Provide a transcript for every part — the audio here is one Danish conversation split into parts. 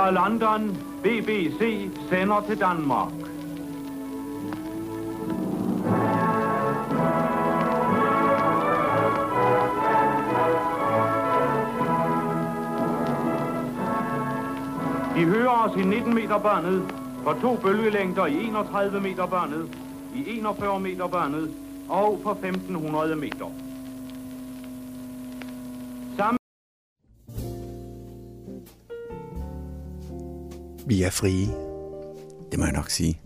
Her London. BBC sender til Danmark. De hører os i 19 meter børnet, på to bølgelængder i 31 meter børnet, i 41 meter børnet og på 1500 meter. Vi er frie. Det må jeg nok sige.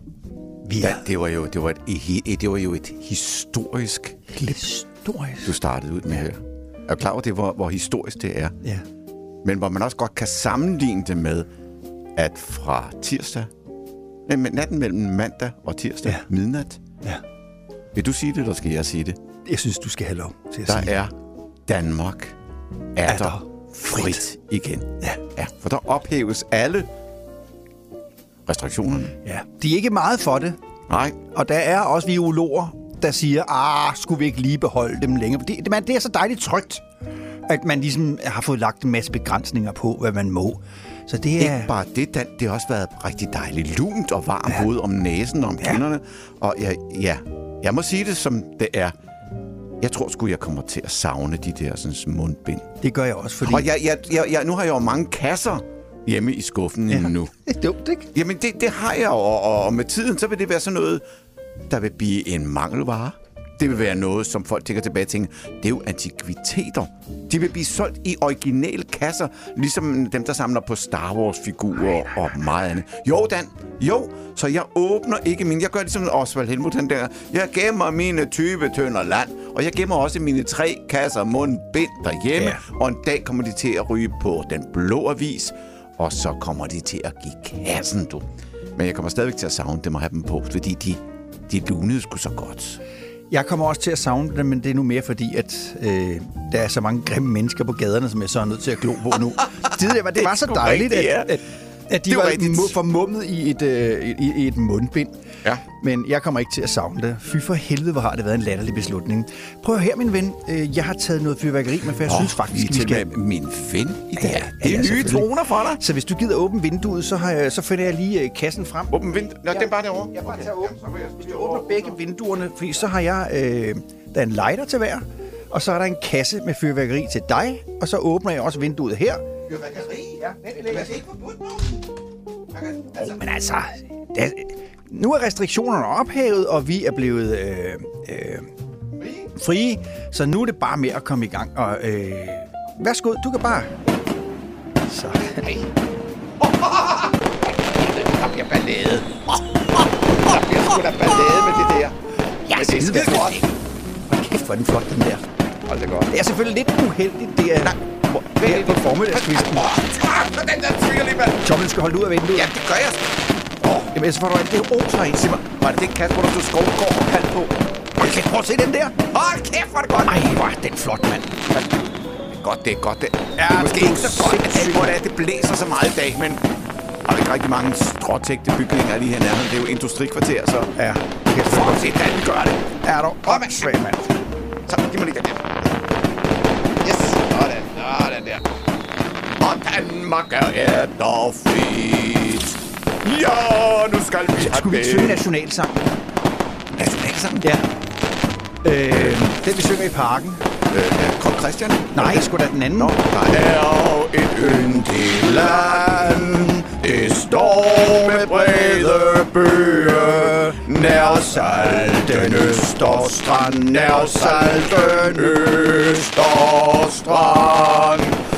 Vi Ja, er det var jo, det var et, et, det var jo et historisk klip, historisk. du startede ud med her. Er du klar over det, hvor, hvor historisk det er? Ja. Men hvor man også godt kan sammenligne det med, at fra tirsdag, men natten mellem mandag og tirsdag, Ja. ja. midnat, ja. vil du sige det, eller skal jeg sige det? Jeg synes, du skal have lov til at Der sige er Danmark er, Er er der der frit. frit igen. Ja. ja. For der ophæves alle restriktionerne. Ja. De er ikke meget for det, Nej, og der er også virologer, der siger, ah, skulle vi ikke lige beholde dem længere? Det, det, man, det er så dejligt trygt, at man ligesom har fået lagt en masse begrænsninger på, hvad man må. Så det er... Ikke bare det, Dan, det har også været rigtig dejligt lunt og varmt ja. både om næsen og om Ja. kinderne. Og ja, ja, jeg må sige det, som det er. Jeg tror sgu, jeg kommer til at savne de der sådan, mundbind. Det gør jeg også, fordi... Og jeg, jeg, jeg, jeg, nu har jeg jo mange kasser hjemme i skuffen Ja. nu. Det er dumt, ikke? Jamen, det, det har jeg, og, og, med tiden, så vil det være sådan noget, der vil blive en mangelvare. Det vil være noget, som folk tænker tilbage og tænker, det er jo antikviteter. De vil blive solgt i originale kasser, ligesom dem, der samler på Star Wars-figurer og meget andet. Jo, Dan, jo, så jeg åbner ikke min... Jeg gør det som Osvald Helmut, han der. Jeg gemmer mine 20 tønder land, og jeg gemmer også mine tre kasser mundbind derhjemme, ja. og en dag kommer de til at ryge på den blå avis, og så kommer de til at give kassen, du. Men jeg kommer stadigvæk til at savne dem og have dem på, fordi de, de lunede sgu så godt. Jeg kommer også til at savne dem, men det er nu mere fordi, at øh, der er så mange grimme mennesker på gaderne, som jeg så er nødt til at glo på nu. Tidligere var det var så dejligt, at, at, at de Det er var rigtigt. formummet i et, øh, i, i et mundbind. Ja. Men jeg kommer ikke til at savne det. Fy for helvede, hvor har det været en latterlig beslutning. Prøv her, min ven. Øh, Jeg har taget noget fyrværkeri med, for jeg oh, synes faktisk, vi skal... min ven i dag. Ja, Ja, ja, det er nye selvfølgelig. toner for dig. Så hvis du gider åbne vinduet, så, har jeg, så finder jeg lige øh, kassen frem. Åben vind. Nå, den er bare derovre. Jeg bare tager åben. Hvis du åbner begge vinduerne, fordi så har jeg... Øh, der er en lighter til hver, og så er der en kasse med fyrværkeri til dig, og så åbner jeg også vinduet her. Fyrværkeri? Ja, vent lidt. det ikke forbudt nu? Oh, men altså, der, nu er restriktionerne ophævet, og vi er blevet øh, øh, frie, så nu er det bare med at komme i gang. Og øh, værsgo, du kan bare... Så. Der bliver ballade. Der bliver sgu da ballade med det der. Ja, Men det skide skal godt. Hold kæft, hvor er den flot, den der. Hold det godt. Det er selvfølgelig lidt uheldigt, det er... Nej, det er på formiddagskvisten. For den der tvivl alligevel. Tommelen skal holde ud af vinduet. Ja, det gør jeg. Jamen, så får du alt det oser ind. Sig mig, var det det Kasper, der du skovgård og kald på? Hold kæft, prøv at se den der. Hold kæft, hvor er det godt. Ej, hvor er den flot, mand. Godt, det er godt. Det, Ja, det er måske ikke så godt, at hvor det, mand. er, det blæser så meget i dag, men der er ikke rigtig mange stråtægte bygninger lige her nærmere. Det er jo industrikvarter, så... Ja, For at se, vi gør det. Er du mand. åndssvag, mand. Så giv mig lige den der. Sådan der. Og Danmark er dog frit. Ja, nu skal vi have Skulle vi ikke synge nationalsangen? nationalsangen? Ja. Øh, den vi synger i parken. Øh, ja, Kong Christian? Nej, det skulle da den anden. Nå, der er jo et yndigt land. Det står med brede bøge. Nær salten Østerstrand. Nær salten Østerstrand.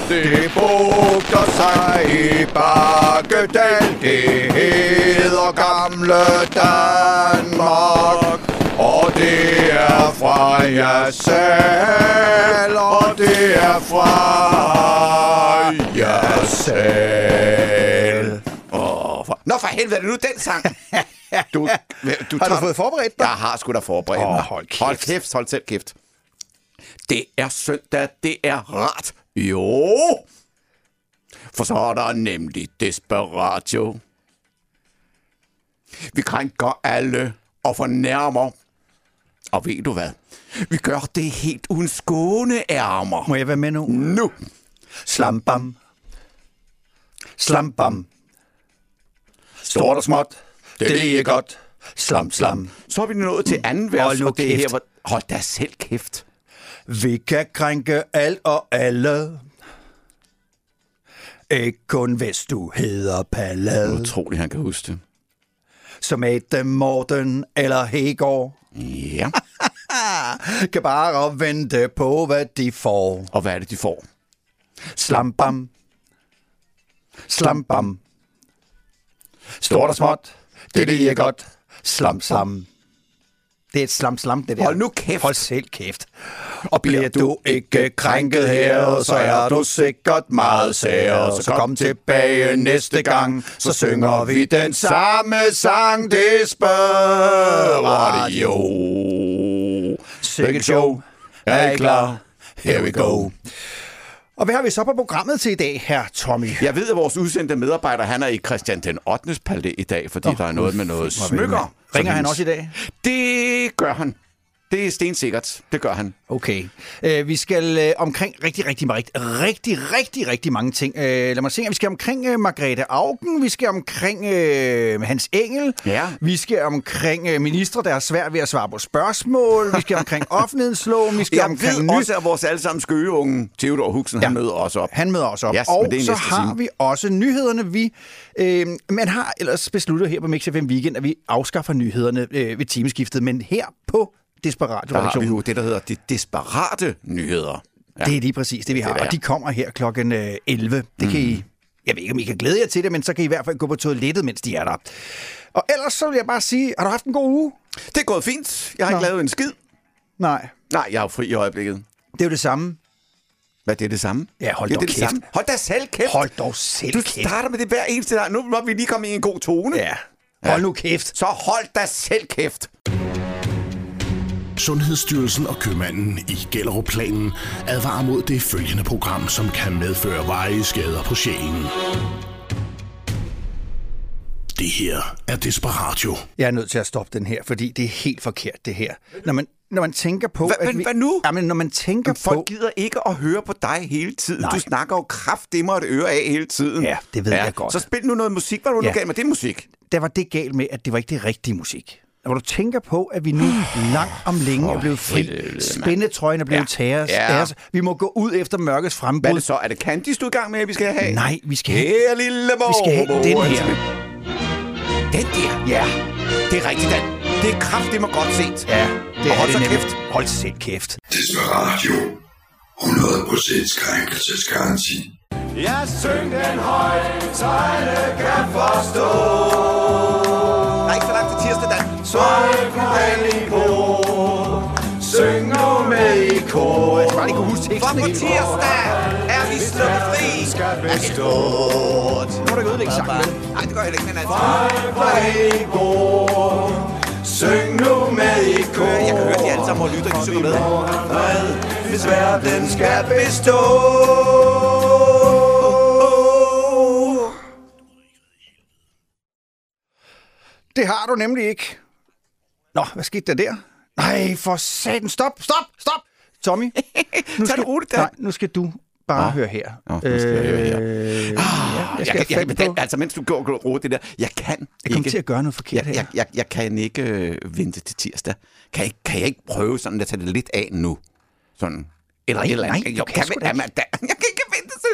Det bugter sig i Bakkedal. Det hedder gamle Danmark. Og det er fra jer selv, og det er fra jer selv. Nå for helvede, er det nu den sang? Du, du Har du fået forberedt dig? Jeg har sgu da forberedt mig. hold kæft. Hold kæft, hold selv kæft. Det er søndag, det er rart. Jo. For så er der nemlig Desperatio. Vi krænker alle og fornærmer. Og ved du hvad? Vi gør det helt uden skåneærmer. Må jeg være med nu? Nu. Slambam. Slambam. Stort og småt. Det er godt. Slam, slam. Så er vi nået til anden vers, Hold nu og det er her, kæft. hvor... Hold da selv kæft. Vi kan krænke alt og alle. Ikke kun hvis du hedder Palle. Utroligt, han kan huske det. Som Ette Morten eller Hegård. Ja. Kan bare vente på, hvad de får. Og hvad er det, de får? Slambam. Slambam. Stort og småt. Det er lige godt. Slam, slam. Det er et slam, slam, det der. Hold nu kæft. Hold selv kæft. Og bliver du ikke krænket her, så er du sikkert meget sær. Så kom tilbage næste gang, så synger vi den samme sang. Det spørger Jo. Sikkert show. Er I klar? Here we go. Og hvad har vi så på programmet til i dag, her Tommy? Jeg ved, at vores udsendte medarbejder, han er i Christian den 8. palæ i dag, fordi oh, der er noget med noget smykker. Ringer han også i dag? Det gør han. Det er stensikkert. Det gør han. Okay. Øh, vi skal øh, omkring rigtig, rigtig, rigtig, rigtig, rigtig, rigtig mange ting. Øh, lad mig se. Vi skal omkring øh, Margrethe Augen. Vi skal omkring øh, Hans Engel. Ja. Vi skal omkring øh, ministre, der er svært ved at svare på spørgsmål. Vi skal omkring offentlighedsloven. Vi skal Jeg omkring ved også, at vores allesammen skøgeunge, Theodor Huxen, ja. han møder også op. Han møder også op. Yes, og så har vi også nyhederne. Vi, øh, man har ellers besluttet her på Mix FM Weekend, at vi afskaffer nyhederne øh, ved timeskiftet. Men her på Desperat Der har vi jo det, der hedder de desperate nyheder. Ja. Det er lige præcis det, vi har. det, og de kommer her klokken øh, 11. Det kan I... Jeg ved ikke, om I kan glæde jer til det, men så kan I i hvert fald gå på toilettet, mens de er der. Og ellers så vil jeg bare sige, har du haft en god uge? Det er gået fint. Jeg har Nå. ikke lavet en skid. Nej, Nej, jeg er jo fri i øjeblikket. det er jo det samme. Hvad, det er det samme? Ja, hold ja, dog det er det kæft. samme. Hold da selv kæft. Hold dog selv du kæft. starter med det hver eneste dag. Nu må vi lige komme i en god tone. Ja, hold nu kæft. Så hold da selv kæft. Sundhedsstyrelsen og købmanden i Gellerup-planen advarer mod det følgende program, som kan medføre varige skader på sjælen. Det her er Desperatio. Jeg er nødt til at stoppe den her, fordi det er helt forkert, det her. Når man, når man tænker på... Hva, at men vi, hvad nu? Jamen, når man tænker Folk på... gider ikke at høre på dig hele tiden. Nej. Du snakker jo kraftdemmer et øre af hele tiden. Ja, det ved jeg godt. Så spil nu noget musik. Hvad var du Ja. ja. gav med det musik? Der var det galt med, at det var ikke det rigtige musik. Når du tænker på, at vi nu langt om længe er blevet fri, spændetrøjen er blevet Ja. taget, Ja. vi må gå ud efter mørkets Hvad er frembrud. det så? Er det Candice, du er i gang med, at vi skal have? Nej, vi skal have, Her, lille mor. vi skal have den her. Den der? Ja, Det er rigtigt, den. Det er kraftigt godt set. ja, det Og er hold det så nemlig. kæft. Hold selv kæft. Desperatio. 100% krænkelsesgaranti. Jeg syng den højt, så alle kan forstå. Dan. Søjlen i kor. Syng nu med i kor. Jeg bare kunne huske For teksten. på ikke? tirsdag er vi sluppet fri. Skal bestå. Nu må du ikke ødelægge sangen. Nej, det gør jeg ikke, men altså. Søjlen i kor. Syng nu med i kor. Jeg kan høre, de alle sammen og lytter, de synger med. Fred, hvis verden skal bestå. Det har du nemlig ikke. Nå, hvad skete der der? Nej, for satan. Stop, stop, stop. Tommy, nu skal, roligt, nej, nu skal du bare høre her. Nå, nu skal jeg høre her. Øh, ja, jeg Jeg, skal jeg, jeg, jeg, jeg, den, altså, mens du går og roer det der, jeg kan jeg kommer ikke... til at gøre noget forkert jeg, her. jeg, jeg, jeg kan ikke øh, vente til tirsdag. Kan jeg, ikke- kan jeg ikke prøve sådan at tage det lidt af nu? Sådan. Eller Nej, et eller andet. nej, Jo, kan sgu da jamen, da, jeg kan ikke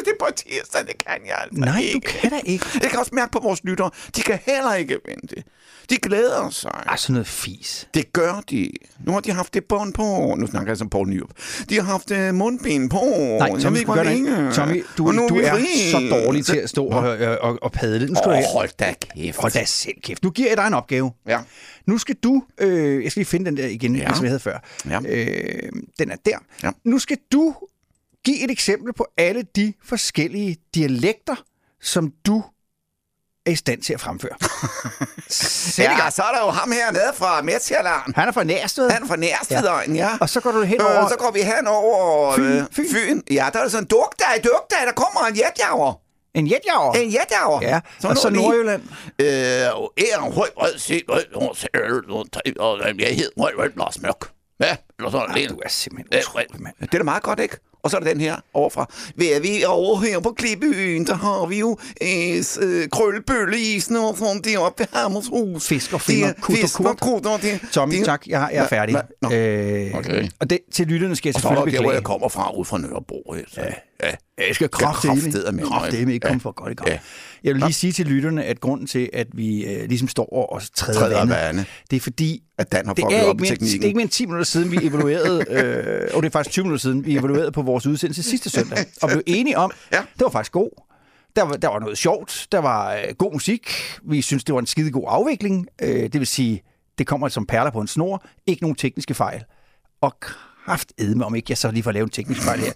det på tirsdag, det kan jeg altså Nej, ikke. du kan da ikke. Jeg kan også mærke på vores lyttere, de kan heller ikke vente. De glæder sig. Sådan noget fis. Det gør de. Nu har de haft det bånd på. Nu snakker jeg som Poul Nyrup. De har haft uh, mundben på. Nej, jeg Tommy, ved ikke, hvor det længe. Tommy, du, Og nu du er fri. så dårlig til at stå og, og, og, og padle. Nu skal Åh, du hold da kæft. Hold da selv kæft. Nu giver jeg dig en opgave. Ja. Nu skal du... Øh, jeg skal lige finde den der igen, ja. som jeg havde før. Ja. Øh, den er der. Ja. Nu skal du give et eksempel på alle de forskellige dialekter, som du er i stand til at fremføre. Ja, så er der jo ham her nede fra Midtjylland. Han er fra Nærsted. Han er fra Nærsted, ja. Og så går du hen over... Øh, så går vi hen over Fyn, øh, Fyn. Fyn. Ja, der er sådan en dugdag, dugdag, der kommer en jetjager. En jetjager. En jetjager. Ja, Så og så Nordjylland. Øh, er høj, jeg hed rød, rød, Lars Mørk. Ja, eller sådan Ej, du er simpelthen Ja, utrolig, mand. Det er da meget godt, ikke? Og så er der den her overfra. Ved at vi er over her på Klippebyen, der har vi jo øh, øh, krøllebølleisen og sådan deroppe ved Hammershus. Fisk og finger, Det er kut og fisk kurt. kut og det. Tommy, det, tak. Jeg, jeg er færdig. Nå. Øh, Okay. Og det, til lytterne skal jeg Og så er der selvfølgelig der, hvor jeg beklage. kommer fra, ud fra Nørrebro. Ja. ja. ja. Jeg skal kraftedeme- kraftedeme, kraftedeme ikke komme for godt i gang. Ja. Jeg vil lige sige til lytterne, at grunden til, at vi øh, ligesom står og træder, Træder vandet, vande. det er fordi, At Dan har det er, op ikke mere, det er ikke mere end 10 minutter siden, vi evaluerede, øh, og det er faktisk 20 minutter siden, vi evaluerede på vores udsendelse sidste søndag, og blev enige om, Ja. det var faktisk god. Der var, der var noget sjovt, der var øh, god musik, vi synes, det var en skide god afvikling, øh, det vil sige, det kommer som perler på en snor, ikke nogen tekniske fejl. Og kraft med, om ikke jeg så lige får lavet en teknisk fejl her.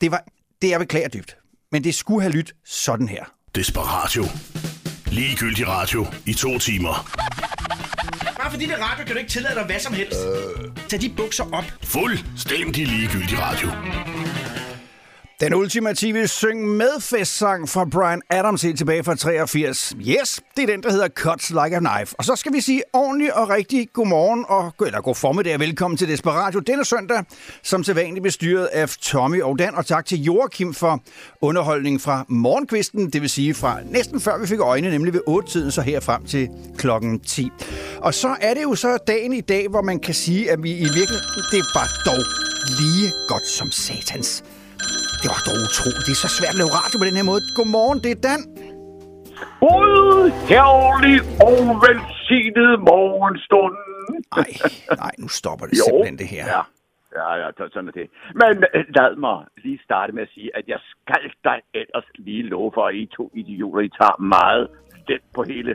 Det var det, jeg beklager dybt. Men det skulle have lyttet sådan her. Desperatio. Ligegyldig radio i to timer. Bare fordi det er radio, kan du ikke tillade dig hvad som helst. Øh. Tag de bukser op. Fuldstændig ligegyldig radio. Den ultimative syng med festsang fra Brian Adams helt tilbage fra 83. Yes, det er den, der hedder Cuts Like a Knife. Og så skal vi sige ordentligt og rigtig godmorgen, og, eller god formiddag og velkommen til Desperatio denne søndag, som sædvanligt bestyret af Tommy og Dan. Og tak til Joachim for underholdningen fra morgenkvisten, det vil sige fra næsten før vi fik øjne, nemlig ved 8-tiden, så her frem til klokken 10. Og så er det jo så dagen i dag, hvor man kan sige, at vi i virkeligheden, det var dog lige godt som satans. Det var dog utroligt. Det er så svært at lave radio på den her måde. Godmorgen, det er Dan. God, herlig og velsignet morgenstund. Nej, nej, nu stopper det Jo. simpelthen det her. Ja, ja, ja, så- sådan er det. Men øh, lad mig lige starte med at sige, at jeg skal dig ellers lige love for, at I to idioter, I tager meget let på hele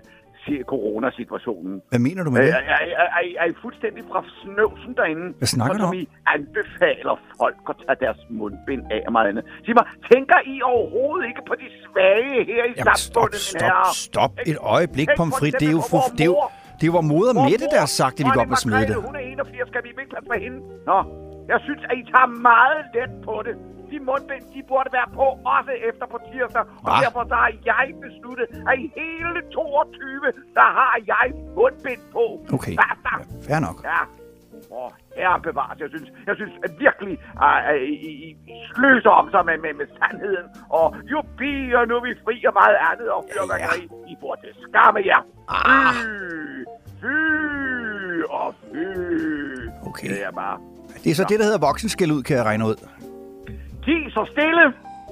coronasituationen. Hvad mener du med Er, det? er, er, er, I- er I fuldstændig fra snøvsen derinde? Hvad snakker du som I anbefaler folk at tage deres mundbind af og meget andet. Sig mig, tænker I overhovedet ikke på de svage her i Jamen, stop, stop, stop et øjeblik, for pomfrit. Det er jo, fu- det er jo, det er vor moder Mette, der har sagt, at vi godt det. Margrethe, Hun er 81, skal vi ikke passe på hende? Nå, jeg synes, at I tager meget let på det. De mundbind, de burde være på også efter på tirsdag. Og Hva? derfor så har jeg besluttet, at i hele 22, der har jeg mundbind på. Okay, ja, fair nok. Ja. Åh, herre bevares. Jeg synes, jeg synes at virkelig, at uh, I, I, sløser om sig med, med, med sandheden. Og jubi, og nu er vi fri og meget andet. Og fyrværkeri. I burde skamme jer. Ah. Fy, fy og fy. Okay. Det er bare... Det er så det, der hedder voksenskæld ud, kan jeg regne ud. Ti så stille,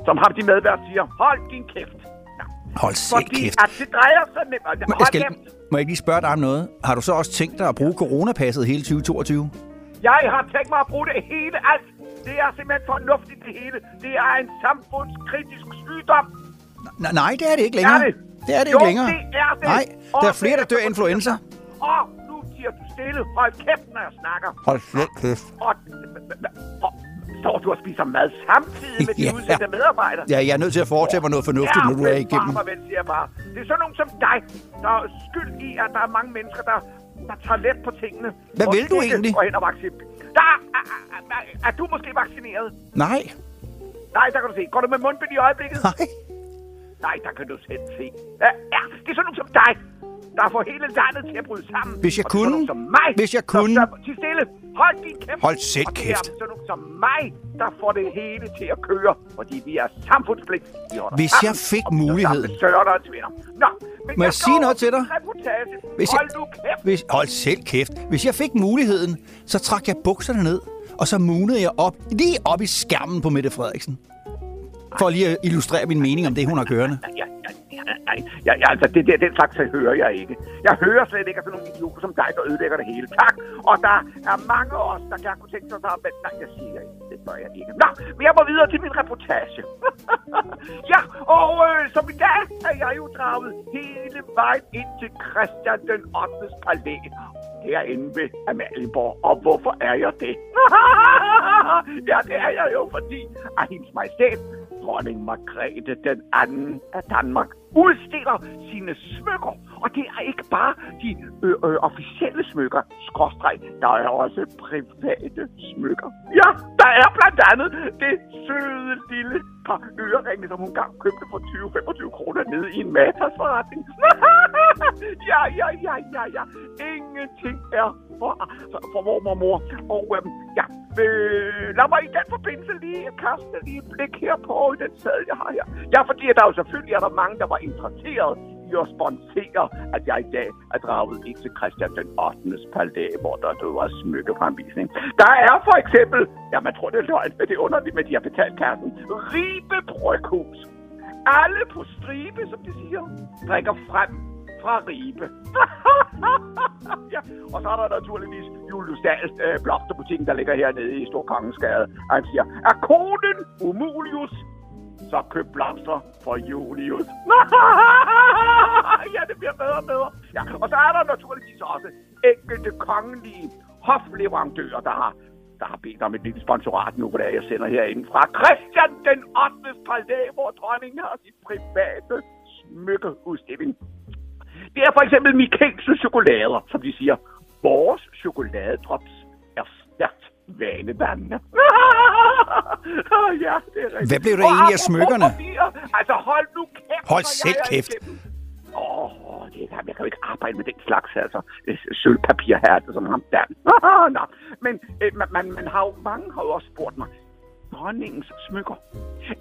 som ham de medvært siger. Hold din kæft. Ja. Hold Fordi kæft. at det drejer sig nemt. Må jeg, skal, kæft. må jeg ikke lige spørge dig om noget? Har du så også tænkt dig at bruge coronapasset hele 2022? Jeg har tænkt mig at bruge det hele alt. Det er simpelthen fornuftigt det hele. Det er en samfundskritisk sygdom. N- nej, det er det ikke længere. Er det? det er det Jo, ikke længere. det er det. Nej, Og der er flere, der er dør af influenza. Og nu siger du stille. Hold kæft, når jeg snakker. Hold kæft. Og, og står du og spiser mad samtidig med de Ja. udsendte medarbejdere? Ja, jeg er nødt til at foretage mig noget fornuftigt, når du er igennem. farmer, ven, siger bare. Det er sådan nogen som dig, der er skyld i, at der er mange mennesker, der, der tager let på tingene. Hvad og vil du egentlig? går hen og vaccin- Der er, er, er, er, er du måske vaccineret? Nej, Nej, der kan du se. Går du med mundbind i øjeblikket? nej. Nej, der kan du selv se. Ja, ja, det er sådan nogen som dig, der får hele landet til at bryde sammen. Hvis jeg Og sådan kunne. Som mig, Hvis jeg kunne. Til stille. Hold din kæft. Hold selv og kæft. er sådan som mig, der får det hele til at køre. Fordi vi er samfundspligt. Vi Hvis sammen, jeg fik og og tvinder. Nå, men Må jeg skal sige noget til dig? Reportage. Hvis jeg- Hold du kæft. Hvis, hold selv kæft. Hvis jeg fik muligheden, så trak jeg bukserne ned, og så munede jeg op, lige op i skærmen på Mette Frederiksen. For lige at illustrere min mening om det, hun har kørende. Ja, ja, ja, nej, Jeg, altså det der, den slags så hører jeg ikke. Jeg hører slet ikke af sådan nogle idioter som dig, der ødelægger det hele. Tak. Og der er mange af os, der gerne kunne tænke sig sig, men nej, jeg siger ikke. Det gør jeg ikke. Nå, men jeg må videre til min reportage. ja, og øh, som i dag er jeg jo draget hele vejen ind til Christian den 8. palæ. Herinde ved Amalienborg. Og hvorfor er jeg det? ja, det er jeg jo, fordi at hendes majestæt, dronning Margrethe den anden af Danmark, udstiller sine smykker. Og det er ikke bare de øh, øh, officielle smykker, skråstreg. Der er også private smykker. Ja, der er blandt andet det søde lille par øreringe, som hun gang købte for 20-25 kroner nede i en matasforretning. ja, ja, ja, ja, ja. Ingenting er for, for, for vor mor. Og øhm, ja, øh, lad mig i den forbindelse lige kaste lige et blik her på den sæd, jeg har her. Ja, fordi der er jo selvfølgelig er der mange, der var interesseret jo sponsere, at jeg i dag er draget ind til Christian den 8. palæ, hvor der du var smykkefremvisning. Der er for eksempel, ja, man tror det er løgn, men det er underligt men de har betalt kassen, Ribe Bryghus. Alle på stribe, som de siger, drikker frem fra Ribe. ja. Og så er der naturligvis Julius Dahls øh, blomsterbutikken, der ligger hernede i Storkongensgade. Og han siger, er konen umulius, så køb blomster for Julius. ja, det bliver bedre og bedre. Ja. Og så er der naturligvis også enkelte kongelige hofleverandører, der har der har bedt om et lille sponsorat nu, hvor jeg sender herinde fra Christian den 8. palæ, hvor dronningen har sit private smykkeudstilling. Det er for eksempel Mikkelsen chokolader, som de siger. Vores chokoladedrops er stærkt vanedannende. ja, det er rigtigt. Hvad blev der egentlig af smykkerne? Altså, hold nu kæft. Hold selv kæft. Åh, oh, det er, jeg kan jo ikke arbejde med den slags, altså. øh, Sølvpapir her, det er sådan ham der. Nå, men øh, man, man, man har jo, mange har jo også spurgt mig, dronningens smykker.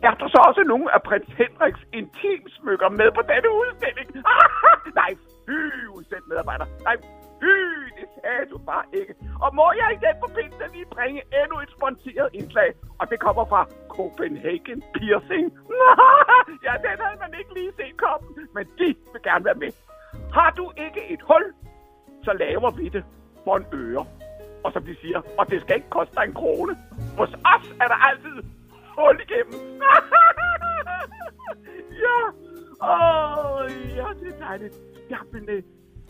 Er der så også nogle af prins Henriks intimsmykker med på denne udstilling? Nej, fy, udsendt medarbejder. Nej, fy, det sagde du bare ikke. Og må jeg i den forbindelse lige bringe endnu et sponsoreret indslag? Og det kommer fra Copenhagen Piercing. ja, den havde man ikke lige set komme, men de vil gerne være med. Har du ikke et hul, så laver vi det for en øre. Og som de siger, og det skal ikke koste dig en krone. Hos os er der altid hul igennem. ja. Åh, ja, det er dejligt. Jeg vil,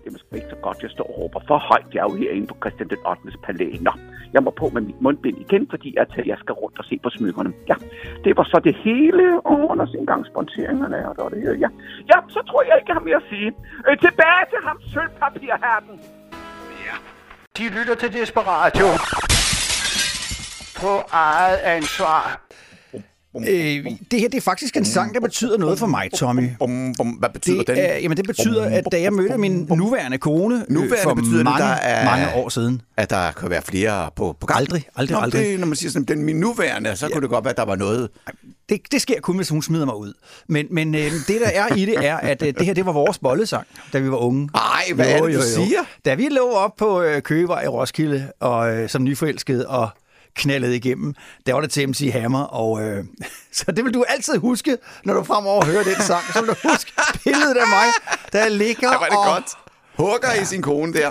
det er måske ikke så godt, jeg står og råber for højt. Jeg er jo herinde på Christian den 8. palæ. Nå, jeg må på med mit mundbind igen, fordi at, tager, jeg skal rundt og se på smykkerne. Ja, det var så det hele. Under sin gang sponsoringerne er der. Det, ja. ja, så tror jeg ikke, jeg har mere at sige. Øh, tilbage til ham sølvpapirherden. De lytter til Desperatio. På eget ansvar. Øh, det her det er faktisk en sang, der betyder noget for mig, Tommy. Hvad betyder Det, den? er, jamen, det betyder, at da jeg mødte min nuværende kone øh, Nuværende for betyder det, mange, der er- mange år siden. At der kan være flere på, på gang? Aldrig, aldrig, Nå, aldrig. Det, når man siger sådan, den min nuværende, så ja. kunne det godt være, at der var noget... Det, det sker kun, hvis hun smider mig ud. Men, men øh, det, der er i det, er, at øh, det her det var vores bollesang, da vi var unge. Ej, hvad er det, du siger? Da vi lå op på øh, Køgevej i Roskilde, og øh, som nyforelskede, og knaldede igennem, der var det til MC Hammer, og øh, så det vil du altid huske, når du fremover hører den sang. Så vil du huske billedet af mig, der ligger Ej, var det og... godt. Hugger ja. i sin kone der.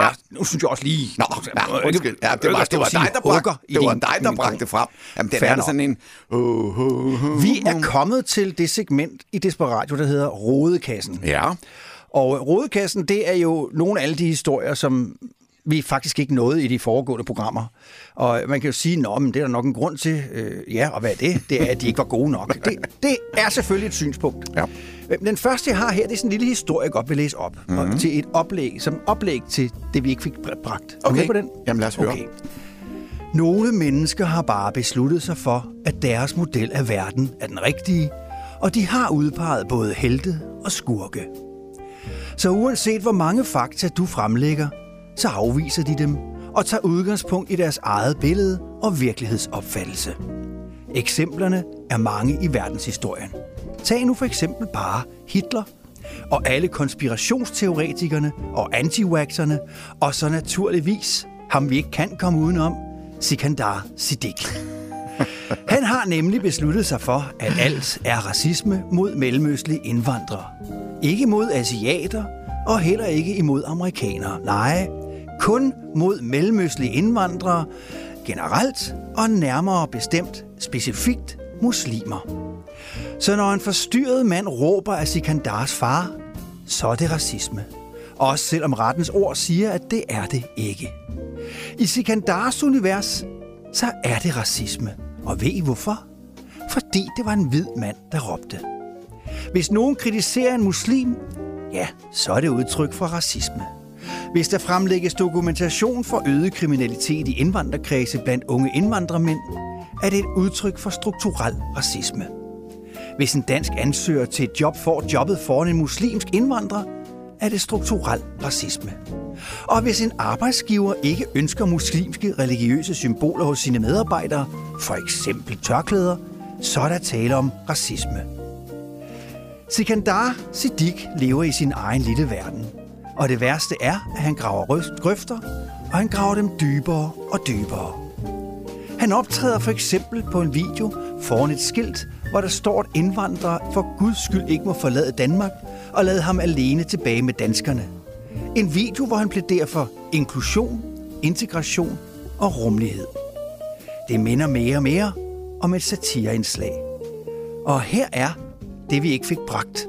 Ja, nu synes jeg også lige... Nå, ja, undskyld. Ja, det var, det var dig, der bragte, det var dig, der bragte frem. Jamen, den Fair er nok. sådan en... Uh, uh, uh, Vi er kommet til det segment i Desperatio, der hedder Rodekassen. Ja. Og Rodekassen, det er jo nogle af alle de historier, som vi faktisk ikke nåede i de foregående programmer. Og man kan jo sige, at det er der nok en grund til. Øh, ja, og hvad er det? Det er, at de ikke var gode nok. Det, det er selvfølgelig et synspunkt. Ja. Den første, jeg har her, det er sådan en lille historie, jeg godt vil læse op. Mm-hmm. Og til et oplæg, som oplæg til det, vi ikke fik bragt. Okay. med på den? Jamen, lad os høre. Okay. Nogle mennesker har bare besluttet sig for, at deres model af verden er den rigtige, og de har udpeget både helte og skurke. Så uanset hvor mange fakta du fremlægger, så afviser de dem og tager udgangspunkt i deres eget billede og virkelighedsopfattelse. Eksemplerne er mange i verdenshistorien. Tag nu for eksempel bare Hitler og alle konspirationsteoretikerne og antivaxerne, og så naturligvis ham vi ikke kan komme udenom, Sikandar Siddiqui. Han har nemlig besluttet sig for, at alt er racisme mod mellemøstlige indvandrere. Ikke mod asiater, og heller ikke imod amerikanere. Nej, kun mod mellemøstlige indvandrere generelt, og nærmere bestemt specifikt muslimer. Så når en forstyrret mand råber af Sikandars far, så er det racisme. Også selvom rettens ord siger, at det er det ikke. I Sikandars univers, så er det racisme. Og ved I hvorfor? Fordi det var en hvid mand, der råbte. Hvis nogen kritiserer en muslim, ja, så er det udtryk for racisme. Hvis der fremlægges dokumentation for øget kriminalitet i indvandrerkredse blandt unge indvandrermænd, er det et udtryk for strukturel racisme. Hvis en dansk ansøger til et job får jobbet foran en muslimsk indvandrer, er det strukturel racisme. Og hvis en arbejdsgiver ikke ønsker muslimske religiøse symboler hos sine medarbejdere, for eksempel tørklæder, så er der tale om racisme. Sikandar Siddiq lever i sin egen lille verden. Og det værste er, at han graver grøfter, og han graver dem dybere og dybere. Han optræder for eksempel på en video foran et skilt, hvor der står, at indvandrere for guds skyld ikke må forlade Danmark, og lade ham alene tilbage med danskerne. En video, hvor han plæderer for inklusion, integration og rummelighed. Det minder mere og mere om et satireindslag. Og her er det, vi ikke fik bragt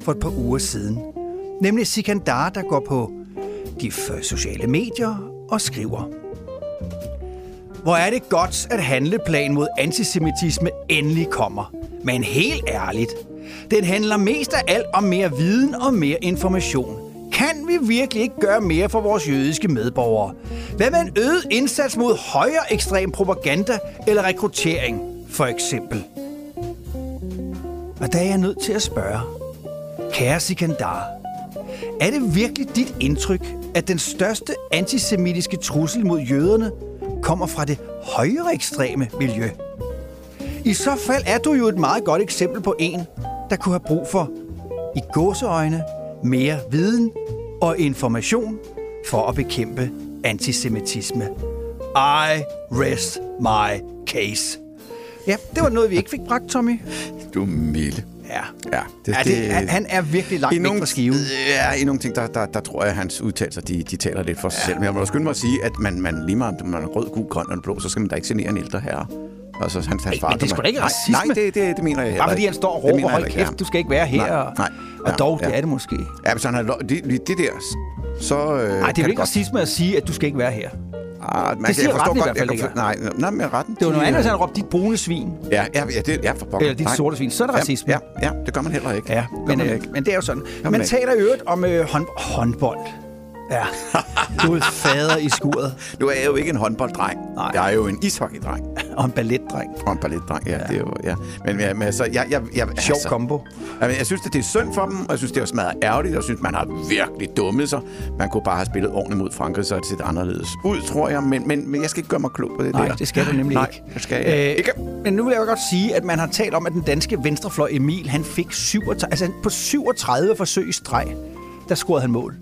for et par uger siden. Nemlig Sikandar, der går på de sociale medier og skriver. Hvor er det godt, at handleplan mod antisemitisme endelig kommer. Men helt ærligt, den handler mest af alt om mere viden og mere information. Kan vi virkelig ikke gøre mere for vores jødiske medborgere? Hvad med en øget indsats mod højere ekstrem propaganda eller rekruttering, for eksempel? Og der er jeg nødt til at spørge. Kære Sikandar, er det virkelig dit indtryk, at den største antisemitiske trussel mod jøderne kommer fra det højere ekstreme miljø? I så fald er du jo et meget godt eksempel på en, der kunne have brug for, i gåseøjne, mere viden og information for at bekæmpe antisemitisme. I rest my case. Ja, det var noget, vi ikke fik bragt, Tommy. Du er milde. Ja. Ja, det, ja, det, han, han er virkelig langt I væk nogle, fra skiven. Ja, i nogle ting, der, der, der tror jeg, at hans udtalelser, de, de taler lidt for sig selv. Men jeg må skynde mig at sige, at man, man lige meget, man er rød, gul, grøn eller blå, så skal man da ikke genere en ældre herre. Altså, hans, hans far, men det er sgu da ikke racisme. Nej, det, det, det mener jeg Bare fordi han står og Det råber, hold kæft, du skal ikke være her. Nej, nej. Og dog, Ja, det ja. er det måske. Ja, hvis han har det, det, det der, så... Øh, Nej, det er jo ikke racisme at sige, at du skal ikke være her. Ah, man, Det siger jeg retten i godt, hvert fald jeg kan, nej, nej, men retten... Det var noget de, andet, øh, han råbte dit brune svin. Ja, ja, ja, det er for pokker. Eller dit Nej. sorte svin. Så er det racisme. Ja, ja, ja, det gør man heller ikke. Ja, men, man øh, ikke. men det er jo sådan. man Man taler i øvrigt om øh, hånd, håndbold. Ja, du er fader i skuret. Nu er jeg jo ikke en håndbolddreng. Nej. Jeg er jo en ishockeydreng. Og en balletdreng. Og en balletdreng, ja, ja. det er jo, ja. Men, men, men altså, jeg, jeg, jeg, Sjov altså, kombo. Jamen, jeg synes, at det er synd for dem, og jeg synes, det er smadret ærgerligt. Jeg synes, man har virkelig dummet sig. Man kunne bare have spillet ordentligt mod Frankrig, så det set anderledes ud, tror jeg. Men, men, men jeg skal ikke gøre mig klog på det Nej, der. det skal du nemlig Nej, ikke. det skal jeg ikke. Men nu vil jeg jo godt sige, at man har talt om, at den danske venstrefløj Emil, han fik 37, altså på 37 forsøg i streg, der scorede han mål.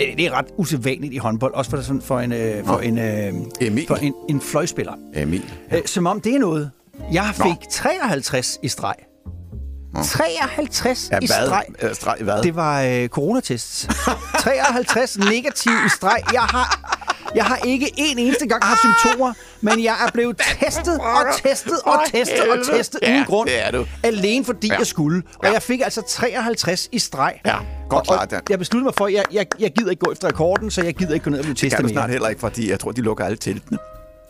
Øh, Det er ret usædvanligt i håndbold, også for, sådan, for, en, øh, for, en, øh, Emil. for en, en fløjspiller. Emil. Øh, som om det er noget. Jeg fik 53 i streg. 53 Ja, i hvad? streg. Øh, streg hvad? Det var øh, coronatests. 53 negativ i streg. Jeg har, jeg har ikke en eneste gang haft symptomer, men jeg er blevet testet og testet og testet og testet uden grund. det er du. Alene fordi jeg skulle. Og jeg fik altså 53 i streg. Ja, godt og, klaret, og Dan. jeg besluttede mig for, at jeg, jeg, jeg gider ikke gå efter rekorden, så jeg gider ikke gå ned og blive Det kan testet du snart mere. heller ikke, fordi jeg tror, de lukker alle teltene.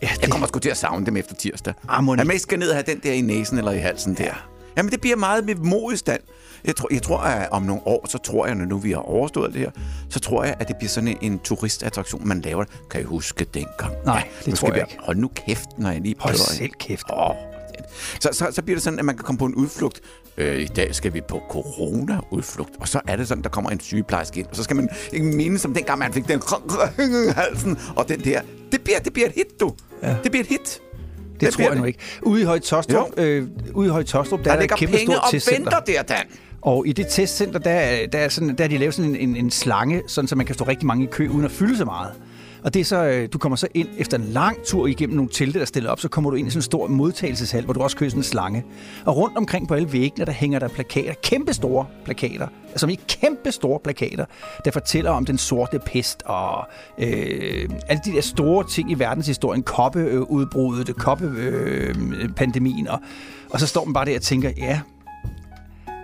Ja, Jeg kommer sgu til at savne dem efter tirsdag. Ah, Han mest skal ned og have den der i næsen eller i halsen der. Jamen, det bliver meget med modstand. Jeg tror, jeg tror, at om nogle år, så tror jeg, når nu vi har overstået det her, så tror jeg, at det bliver sådan en, turistattraktion, man laver. Kan I huske dengang? Nej, det nu tror skal jeg vi- ikke. Hold nu kæft, når jeg lige Hold prøver. selv kæft. Åh, så, så, så bliver det sådan, at man kan komme på en udflugt. Øh, I dag skal vi på corona-udflugt. Og så er det sådan, der kommer en sygeplejerske ind. Og så skal man ikke minde som dengang, man fik den halsen. Og den der. Det bliver, det bliver et hit, du. Ja. Det bliver et hit. Det, Det tror jeg nu det. ikke. Ude i Høje Tostrup, øh, ude i Høje Tostrup der, Der er der et kæmpe penge stort og venter der, Dan. Og i det testcenter, der, der, er sådan, der har de lavet sådan en, en, en slange, sådan, så man kan stå rigtig mange i kø, uden at fylde så meget. Og det er så, øh, du kommer så ind efter en lang tur igennem nogle telte, der stiller op, så kommer du ind i sådan en stor modtagelseshal, hvor du også kører sådan en slange. Og rundt omkring på alle væggene, der hænger der plakater, kæmpe store plakater, altså i kæmpe store plakater, der fortæller om den sorte pest og øh, alle de der store ting i verdenshistorien, koppeudbruddet, koppepandemien, øh, pandemien, og, og så står man bare der og tænker, ja,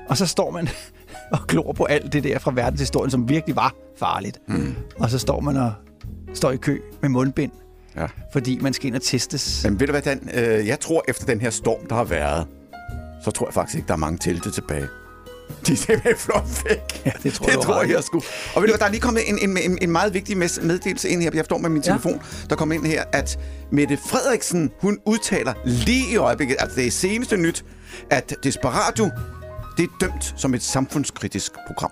og så står man og glor på alt det der fra verdenshistorien, som virkelig var farligt. Mm. Og så står man og står i kø med mundbind, Ja. fordi man skal ind og testes. Men ved du hvad, Dan? Øh, jeg tror, efter den her storm, der har været, så tror jeg faktisk ikke, der er mange telte tilbage. De er simpelthen flot væk. Ja, det tror det jeg, tror i. jeg sgu. Og ved du hvad, der er lige kommet en, en, en, en meget vigtig meddelelse ind her. Jeg står med min Ja. telefon. Der kommer ind her, at Mette Frederiksen, hun udtaler lige i øjeblikket, altså det er seneste nyt, at Desperatio, det er dømt som et samfundskritisk program.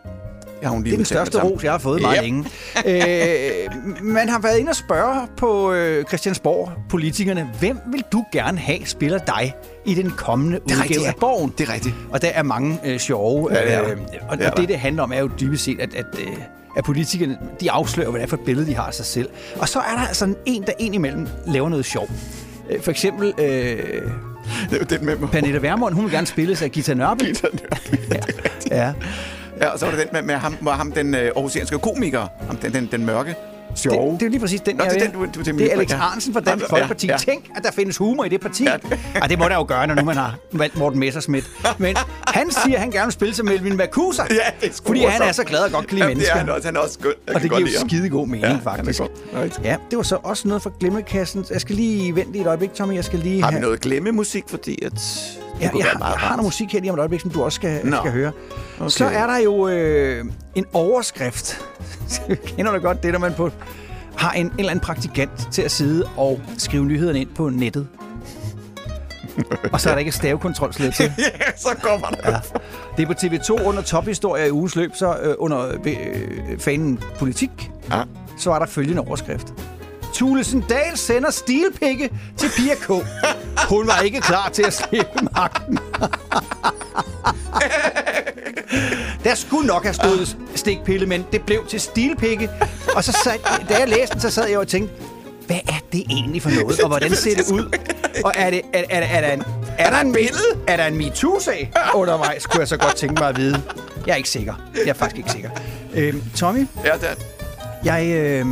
Det har hun lige Det er den største det ros, jeg har fået meget Yep. længe. øh, man har været inde og spørge på øh, Christiansborg, politikerne, hvem vil du gerne have spiller dig i den kommende er udgave rigtigt, ja. af Borgen? Det er rigtigt. Og der er mange øh, sjove. Ja, det er øh, og, Det er og det, det handler om, er jo dybest set, at, at, øh, at politikerne de afslører, hvad det er for et billede, de har af sig selv. Og så er der altså en, der indimellem laver noget sjov. Øh, For eksempel øh, Det er den med mig. Pernille Vermund, hun vil gerne spilles af Gita Nørby. Ja. Ja, og så var det den med, med ham, med ham den øh, aarhusianske komiker. Ham, den, den, den mørke, Det, sjove. det er jo lige præcis den, Nå, jeg det er den, du- du tænker Det er Alex ja. Arnsen fra Dansk Ja, Folkeparti. ja. Tænk, at der findes humor i det parti. Ja. Ja. det må der jo gøre, når nu man har valgt Morten Messerschmidt. Men han siger, at han gerne vil spille som Melvin Vakusa. Ja, det er Fordi han er så glad og godt kan lide det er mennesker. han også. Han er også skøn. Jeg Og det giver jo skide god mening, Ja, er faktisk. Right. Ja, det var så også noget fra Glemmekassen. Jeg skal lige vente et øjeblik, Tommy. Jeg skal lige Har vi have... noget glemmemusik, fordi at... det Ja, jeg, jeg har noget musik her lige om et øjeblik, som du også skal, Nå. skal høre. Okay. Så er der jo øh, en overskrift. Kender du godt det, når man på, har en, en eller anden praktikant til at sidde og skrive nyhederne ind på nettet. og så er der ikke stavekontrolsled til. Ja, så kommer der. Ja. Det er på TV2 under tophistorier i uges løb, så øh, under øh, fanen politik, Ja. så var der følgende overskrift. Thulesen Dahl sender stilpikke til Pia K. Hun var ikke klar til at slippe magten. Der skulle nok have stået stikpille, men det blev til stilpikke. Og så sad, da jeg læste den, så sad jeg og tænkte, hvad er det egentlig for noget, og hvordan ser det ud? Og er, det, er, er, er, der en, er, der en billede? Er der en MeToo-sag undervejs, kunne jeg så godt tænke mig at vide. Jeg er ikke sikker. Jeg er faktisk ikke sikker. Øhm, Tommy, Ja, det er... jeg, øh,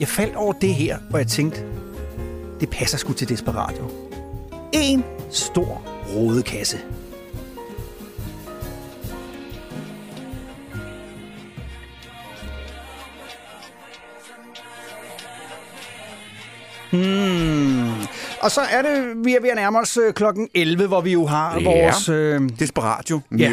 jeg faldt over det her, og jeg tænkte, det passer sgu til Desperatio. En stor rodekasse. Hmm. Og så er det, vi er ved at nærme os øh, klokken 11, hvor vi jo har Ja. vores... Øh, Desperatio Ja.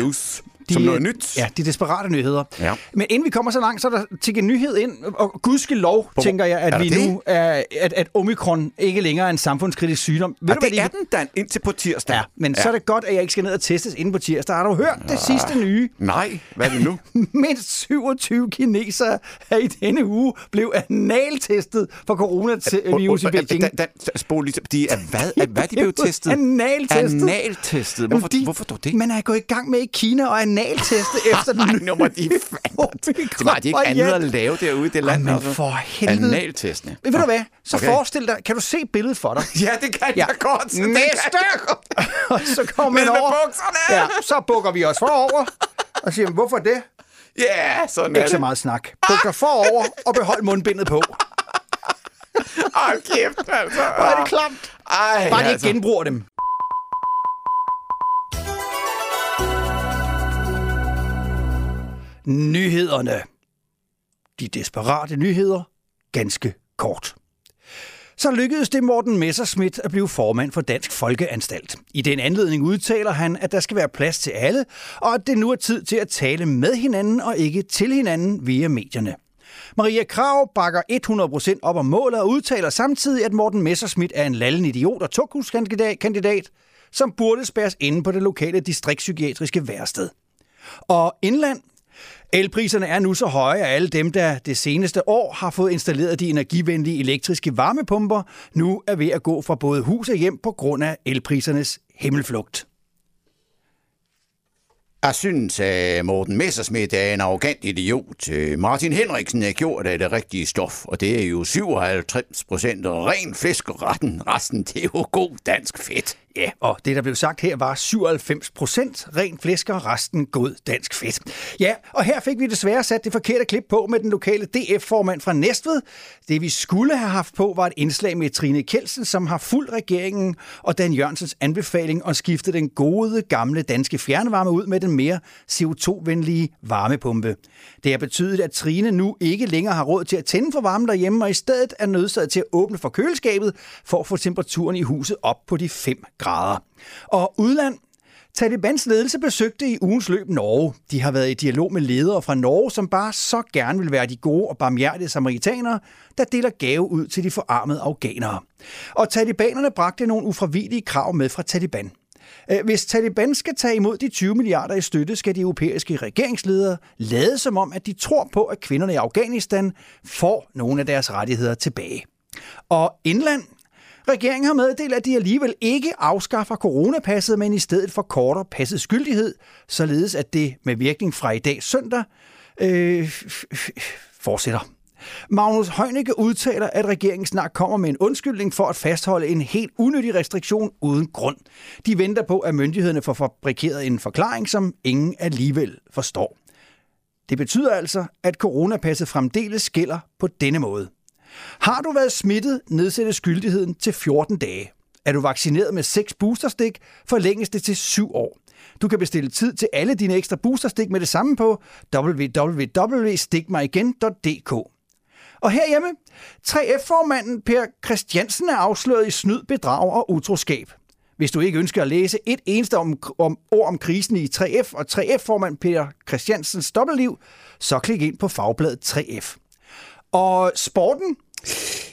News. Som noget nyt. Ja, de desperate nyheder. Ja. Men inden vi kommer så langt, så er der til en nyhed ind, og gudskelov, Hvor- tænker jeg, at der vi det? nu er, at, at omikron ikke længere er en samfundskritisk sygdom. Ved Og du, hvad det de- er den da indtil på tirsdag. Ja, men ja. så er det godt, at jeg ikke skal ned og testes inde på tirsdag. Har du hørt det sidste nye? Nej, hvad er det nu? Mindst 27 kinesere er i denne uge blev analtestet for coronavirus i Beijing. Da, da, spol lige, de er hvad? Er, hvad de blev testet? Analtestet. Analtestet. Hvorfor, hvorfor dog det? Man er gået i gang med i Kina og analteste efter den Ej, nu må de fandme. Det var de ikke andet at lave derude i det land. altså. for helvede. Analtestene. Ved du hvad? Så Okay. forestil dig, kan du se billedet for dig? Ja, det kan Ja. jeg godt. Kan Næste! og så kommer man over. bukserne! Ja, så bukker vi os forover. Og siger, hvorfor det? Ja, sådan er Ikke så meget snak. Buk dig forover og behold mundbindet på. Hold kæft, altså. Hvor er det klamt. Ej, Bare de altså. ikke genbruger dem. Nyhederne. De desperate nyheder. Ganske kort. Så lykkedes det Morten Messerschmidt at blive formand for Dansk Folkeanstalt. I den anledning udtaler han, at der skal være plads til alle, og at det nu er tid til at tale med hinanden og ikke til hinanden via medierne. Maria Krav bakker 100% op om målet og udtaler samtidig, at Morten Messerschmidt er en lallen idiot og tokhuskandidat, kandidat, som burde spærres inde på det lokale distriktspsykiatriske værsted. Og indland, Elpriserne er nu så høje, at alle dem, der det seneste år har fået installeret de energivenlige elektriske varmepumper, nu er ved at gå fra både hus og hjem på grund af elprisernes himmelflugt. Jeg synes, at Morten Messersmith er en arrogant idiot. Øh, Martin Henriksen er gjort af det rigtige stof, og det er jo 57 procent ren fisk og retten. Resten, det er jo god dansk fedt. Ja, og det, der blev sagt her, var 97 procent ren flæsk og resten god dansk fedt. Ja, og her fik vi desværre sat det forkerte klip på med den lokale DF-formand fra Næstved. Det, vi skulle have haft på, var et indslag med Trine Kelsen, som har fuldt regeringen og Dan Jørgensens anbefaling at skifte den gode, gamle danske fjernvarme ud med den mere CO2-venlige varmepumpe. Det har betydet, at Trine nu ikke længere har råd til at tænde for varmen derhjemme, og i stedet er nødsaget til at åbne for køleskabet for at få temperaturen i huset op på de 5 grader. Og udland, Talibans ledelse besøgte i ugens løb Norge. De har været i dialog med ledere fra Norge, som bare så gerne vil være de gode og barmhjertige samaritanere, der deler gave ud til de forarmede afghanere. Og talibanerne bragte nogle ufravigelige krav med fra Taliban. Øh, hvis Taliban skal tage imod de 20 milliarder i støtte, skal de europæiske regeringsledere lade som om, at de tror på, at kvinderne i Afghanistan får nogle af deres rettigheder tilbage. Og indland, Regeringen har meddelt, at de alligevel ikke afskaffer coronapasset, men i stedet forkorter passets skyldighed, således at det med virkning fra i dag søndag øh, fortsætter. Magnus Heunicke udtaler, at regeringen snart kommer med en undskyldning for at fastholde en helt unødig restriktion uden grund. De venter på, at myndighederne får fabrikeret en forklaring, som ingen alligevel forstår. Det betyder altså, at coronapasset fremdeles gælder på denne måde. Har du været smittet, nedsættes skyldigheden til 14 dage. Er du vaccineret med 6 boosterstik, forlænges det til 7 år. Du kan bestille tid til alle dine ekstra boosterstik med det samme på www.stikmigigen.dk. Og herhjemme, 3F-formanden Per Christiansen er afsløret i snyd, bedrag og utroskab. Hvis du ikke ønsker at læse et eneste om, om, ord om krisen i 3F og 3F-formand Per Christiansens dobbeltliv, så klik ind på fagbladet 3F. Og sporten,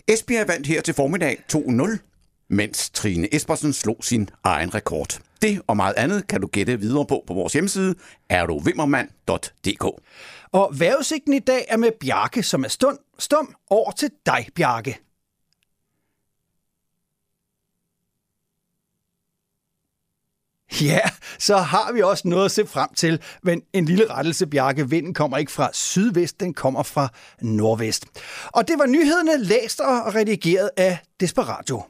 Esbjerg vandt her til formiddag 2-0, mens Trine Espersen slog sin egen rekord. Det og meget andet kan du gætte videre på på vores hjemmeside, erdovimmermand.dk. og vejrudsigten i dag er med Bjarke, som er stund, stum over til dig, Bjarke. Ja, så har vi også noget at se frem til, men en lille rettelse, Bjarke. Vinden kommer ikke fra sydvest, den kommer fra nordvest. Og det var nyhederne læst og redigeret af Desperatio.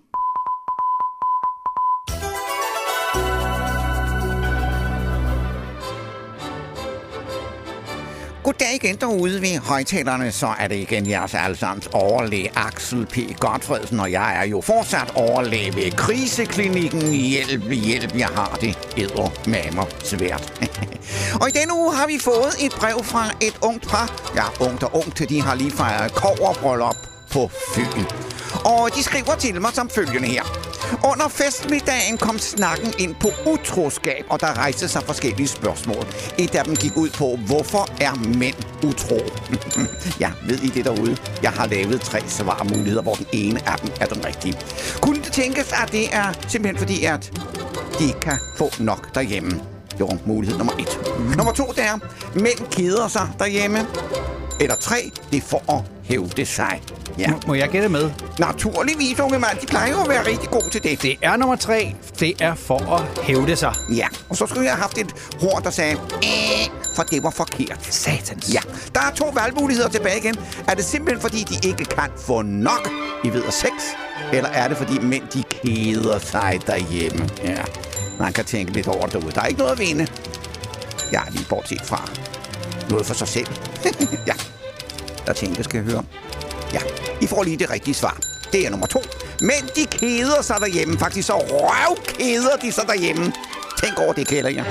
Goddag igen derude ved højtalerne, så er det igen jeres allesammens overlæge Axel P. Godfredsen, og jeg er jo fortsat overlæge ved kriseklinikken. Hjælp, hjælp, jeg har det æder mammer svært. og i denne uge har vi fået et brev fra et ungt par. Ja, ungt og ungt, de har lige fejret koverbryllup på Fyn. Og de skriver til mig som følgende her. Under festmiddagen kom snakken ind på utroskab, og der rejste sig forskellige spørgsmål. Et af dem gik ud på, hvorfor er mænd utro? ja, ved I det derude? Jeg har lavet tre svarmuligheder, hvor den ene af dem er den rigtige. Kunne det tænkes, at det er simpelthen fordi, at de ikke kan få nok derhjemme? Det var mulighed nummer et. Nummer to, det er, mænd keder sig derhjemme. Eller tre, det er for at hævde sig. Ja. Må jeg gætte med? Naturligvis, unge mand. De plejer jo at være rigtig gode til det. Det er nummer tre. Det er for at hævde sig. Ja, og så skulle jeg have haft et hår, der sagde, Æh, for det var forkert. Satans. Ja, der er to valgmuligheder tilbage igen. Er det simpelthen fordi, de ikke kan få nok i ved sex? Eller er det fordi mænd, de keder sig derhjemme? Ja, man kan tænke lidt over derude. Der er ikke noget at vinde. Ja, lige bortset fra noget for sig selv. ja, der tænker skal jeg høre. Ja, I får lige det rigtige svar. Det er nummer to. Men de keder sig derhjemme. Faktisk så røvkeder de sig derhjemme. Tænk over det, kælder jeg.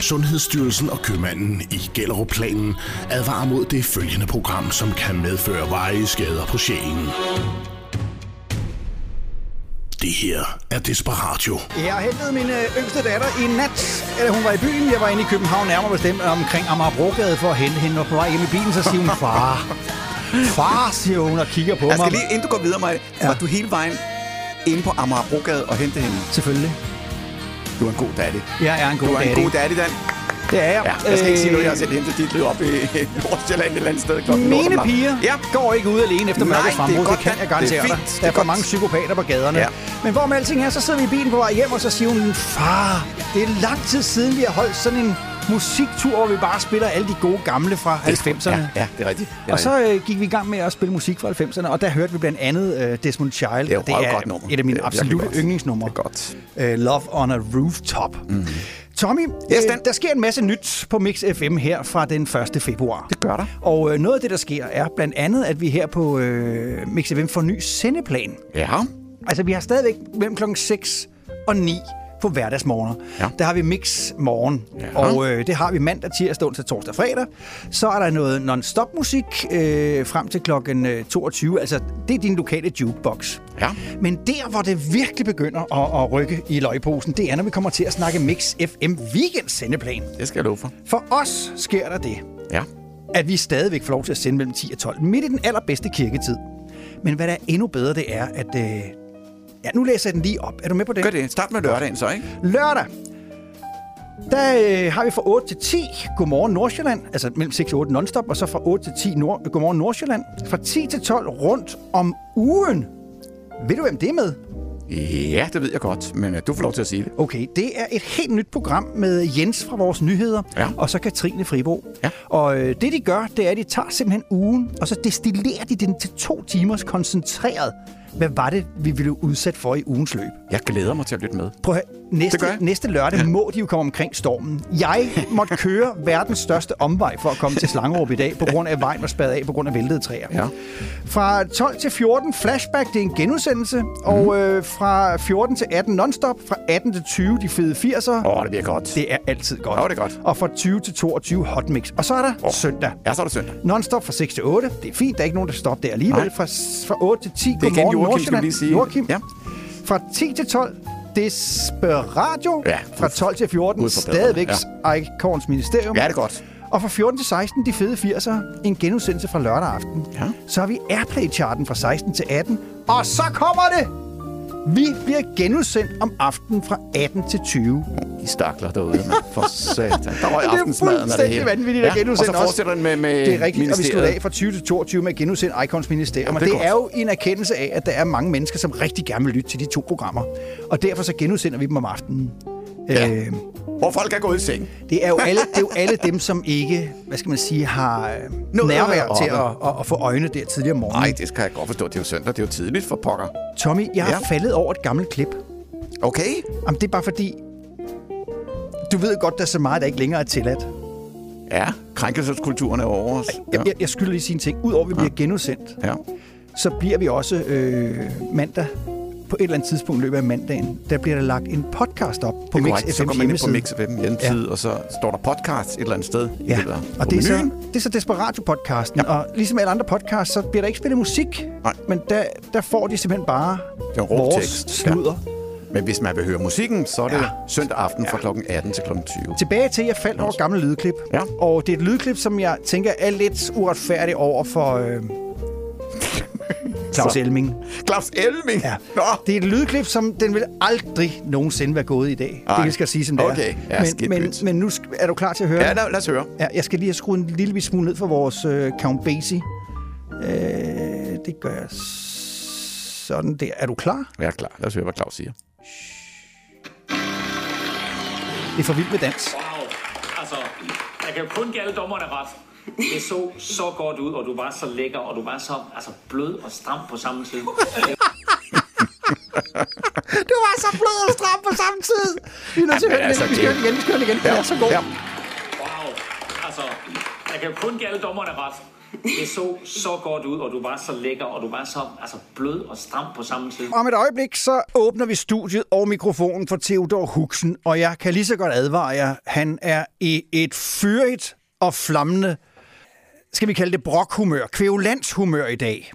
Sundhedsstyrelsen og købmanden i Gellerup-planen advarer mod det følgende program, som kan medføre veje skader på sjælen. Det her er Desperatio. Jeg hentede min øh, yngste datter i nat. Eller hun var i byen. Jeg var inde i København nærmere bestemt omkring Amagerbrogade for at hente hende. Og på vej hjem i bilen, så siger hun, far. Far, siger hun og kigger på Jeg mig. skal lige, inden du går videre, mig, ja. var du hele vejen inde på Amagerbrogade og hente hende? Selvfølgelig. Du er en god daddy. Jeg er en god Du er en daddy. god daddy, Dan. Det er jeg. Ja, jeg skal ikke sige noget, jeg har selv hentet dit liv op i Nordsjælland et eller andet sted klokken lort Mine natten. piger Ja. går ikke ud alene efter mørkets det frembrud. Det, godt, kan jeg garantere Det er dig. Det Der er for mange psykopater på gaderne. Ja. Men hvor med alting er, så sidder vi i bilen på vej hjem, og så siger hun, far, det er lang tid siden, vi har holdt sådan en musiktur, hvor vi bare spiller alle de gode gamle fra 90'erne. Ja, ja, det er rigtigt. Det er Og så øh, gik vi i gang med at spille musik fra 90'erne, og der hørte vi blandt andet øh, Desmond Child. Det er det et er godt nummer. et af mine Det absolutte yndlingsnumre. Det er godt. Øh, Love on a Rooftop. Mm. Tommy, Yes, øh, der sker en masse nyt på Mix FM her fra den 1. februar. Det gør der. Og øh, noget af det, der sker, er blandt andet, at vi her på øh, Mix FM får ny sendeplan. Ja. Altså, vi har stadigvæk mellem klokken 6 og 9 på hverdagsmorgener. Ja. Der har vi Mix Morgen, Ja. og øh, det har vi mandag, tirsdag, onsdag, torsdag, fredag. Så er der noget non-stop musik øh, frem til klokken øh, 22. Altså, det er din lokale jukebox. Ja. Men der, hvor det virkelig begynder at, at rykke i løgposen, det er, når vi kommer til at snakke Mix FM Weekend sendeplan. Det skal jeg love for. For os sker der det, Ja. at vi stadigvæk får lov til at sende mellem 10 og 12, midt i den allerbedste kirketid. Men hvad der er endnu bedre, det er, at... Øh, ja, nu læser jeg den lige op. Er du med på det? Gør det. Start med lørdagen så, ikke? Lørdag. Der øh, har vi fra 8 til 10 Godmorgen Nordsjælland, altså mellem 6 og 8 nonstop, og så fra 8 til 10 Nord- Godmorgen Nordsjælland. Fra 10 til 12 rundt om ugen. Ved du, hvem det er med? Ja, det ved jeg godt, men øh, du får lov til at sige det. Okay, det er et helt nyt program med Jens fra vores nyheder, Ja. og så Katrine Fribo. Ja. Og øh, det, de gør, det er, at de tager simpelthen ugen, og så destillerer de den til to timers koncentreret. Hvad var det, vi ville udsat for i ugens løb? Jeg glæder mig til at lytte med. Prøv at høre. Næste, næste lørdag ja. må de jo komme omkring stormen. Jeg måtte køre verdens største omvej for at komme til Slangerup i dag, på grund af at vejen var spadet af på grund af væltede træer. Ja. Fra 12 til 14 flashback, det er en genudsendelse. Mm. Og øh, fra 14 til 18 nonstop. Fra 18 til 20 de fede 80'er. Åh, oh, det bliver godt. Det er altid godt. Åh, det er godt. Og fra 20 til 22 hotmix. Og så er der oh. søndag. Ja, så er det søndag. Non-stop fra 6 til 8. Det er fint, der er ikke nogen, der stopper der alligevel. Nej. Fra, fra 8 til 10. Det er igen Joachim, skal vi lige sige. Joachim. Ja. Fra 10 til 12. Desperatio. Ja. Fra 12 til 14. Gud forbedre Stadigvæk ja. Icons Ministerium. Ja, det er godt. Og fra 14 til 16, de fede 80'er, en genudsendelse fra lørdag aften. Ja. Så har vi Airplay-charten fra 16 til 18. Og så kommer det! Vi bliver genudsendt om aftenen fra 18 til 20. De stakler derude, mand. For satan. Der røg Det er aftensmaden af det fuldstændig hele. vanvittigt at ja. genudsende Og så fortsætter den med, med Det er rigtigt, og vi slutter af fra 20 til 22 med at genudsende Icons Ministerium. Ja, og det det er er jo en erkendelse af, at der er mange mennesker, som rigtig gerne vil lytte til de to programmer. Og derfor så genudsender vi dem om aftenen. Ja. Øh, Hvor folk er gået i seng. det, er jo alle, det er jo alle dem, som ikke, hvad skal man sige, har øh, Noget nærvær at til at, at, at få øjne der tidligere om morgenen. Nej, det skal jeg godt forstå. Det er jo søndag. Det er jo tidligt for pokker. Tommy, jeg har Ja. faldet over et gammelt klip. Okay. Jamen, det er bare fordi, du ved godt, der er så meget, der ikke længere er tilladt. Ja, krænkelseskulturen er over os. Ja. Jeg, jeg, skylder lige sige en ting. Udover at vi bliver genudsendt, ja. så bliver vi også øh, mandag, på et eller andet tidspunkt i løbet af mandagen, der bliver der lagt en podcast op på Det Mix korrekt. Så FM's går man ind på. Mix FM hjemmeside, ja. og så står der podcast et eller andet sted. i Ja, løbet af- og det er, så, det er så Desperatio-podcasten. Ja. Og ligesom alle andre podcasts, så bliver der ikke spillet musik. Nej. Men der, der får de simpelthen bare Det vores sludder. Men hvis man vil høre musikken, så er det Ja. ja. søndag aften fra kl. 18 til kl. 20. Tilbage til, at jeg faldt over gamle lydklip. Ja. Og det er et lydklip, som jeg tænker er lidt uretfærdigt over for øh, Claus Så. Elming. Claus Elming? Ja. Nå. Det er et lydklip, som den vil aldrig nogensinde være gået i dag. Ej. Det skal sige, som det Okay. Ja, er. skidt men, men, men nu er du klar til at høre? Ja, lad, lad os høre. Ja, jeg skal lige have skruet en lille bit smule ned for vores øh, Count Basie. Øh, det gør jeg sådan der. Er du klar? Jeg er klar. Lad os høre, hvad Claus siger. Det er for vildt med dans. Wow. Altså, jeg kan kun give alle dommerne ret. Det så så godt ud, og du var så lækker, og du var så altså, blød og stram på samme tid. Du var så blød og stram på samme tid. Vi er nødt til at høre altså, igen. Vi skal høre den igen. Vi skal høre den igen. Den er så god. Ja. Wow. Altså, jeg kan kun give alle dommerne ret. Det så så godt ud, og du var så lækker, og du var så altså, blød og stram på samme tid. Om et øjeblik, så åbner vi studiet og mikrofonen for Theodor Huxen, og jeg kan lige så godt advare jer, han er i et fyrigt og flammende, skal vi kalde det brokhumør, kvævlandshumør i dag.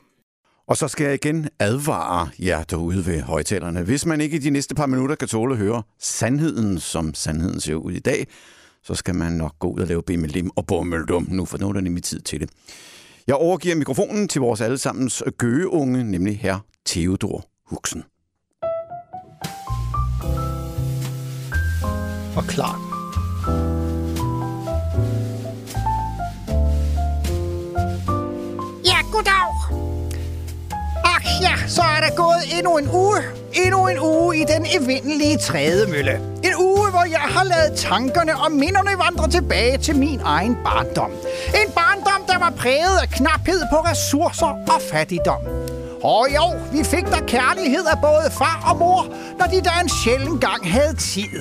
Og så skal jeg igen advare jer derude ved højtalerne. Hvis man ikke i de næste par minutter kan tåle at høre sandheden, som sandheden ser ud i dag, så skal man nok gå ud og lave bimmelim og bummeldum nu, for nu er der nemlig tid til det. Jeg overgiver mikrofonen til vores allesammens gøgeunge, nemlig her Theodor Huxen. Og ja, så er der gået endnu en uge. Endnu en uge i den evindelige trædemølle. En uge, hvor jeg har lavet tankerne og minderne vandre tilbage til min egen barndom. En barndom, der var præget af knaphed på ressourcer og fattigdom. Og jo, vi fik der kærlighed af både far og mor, når de der en sjælden gang havde tid.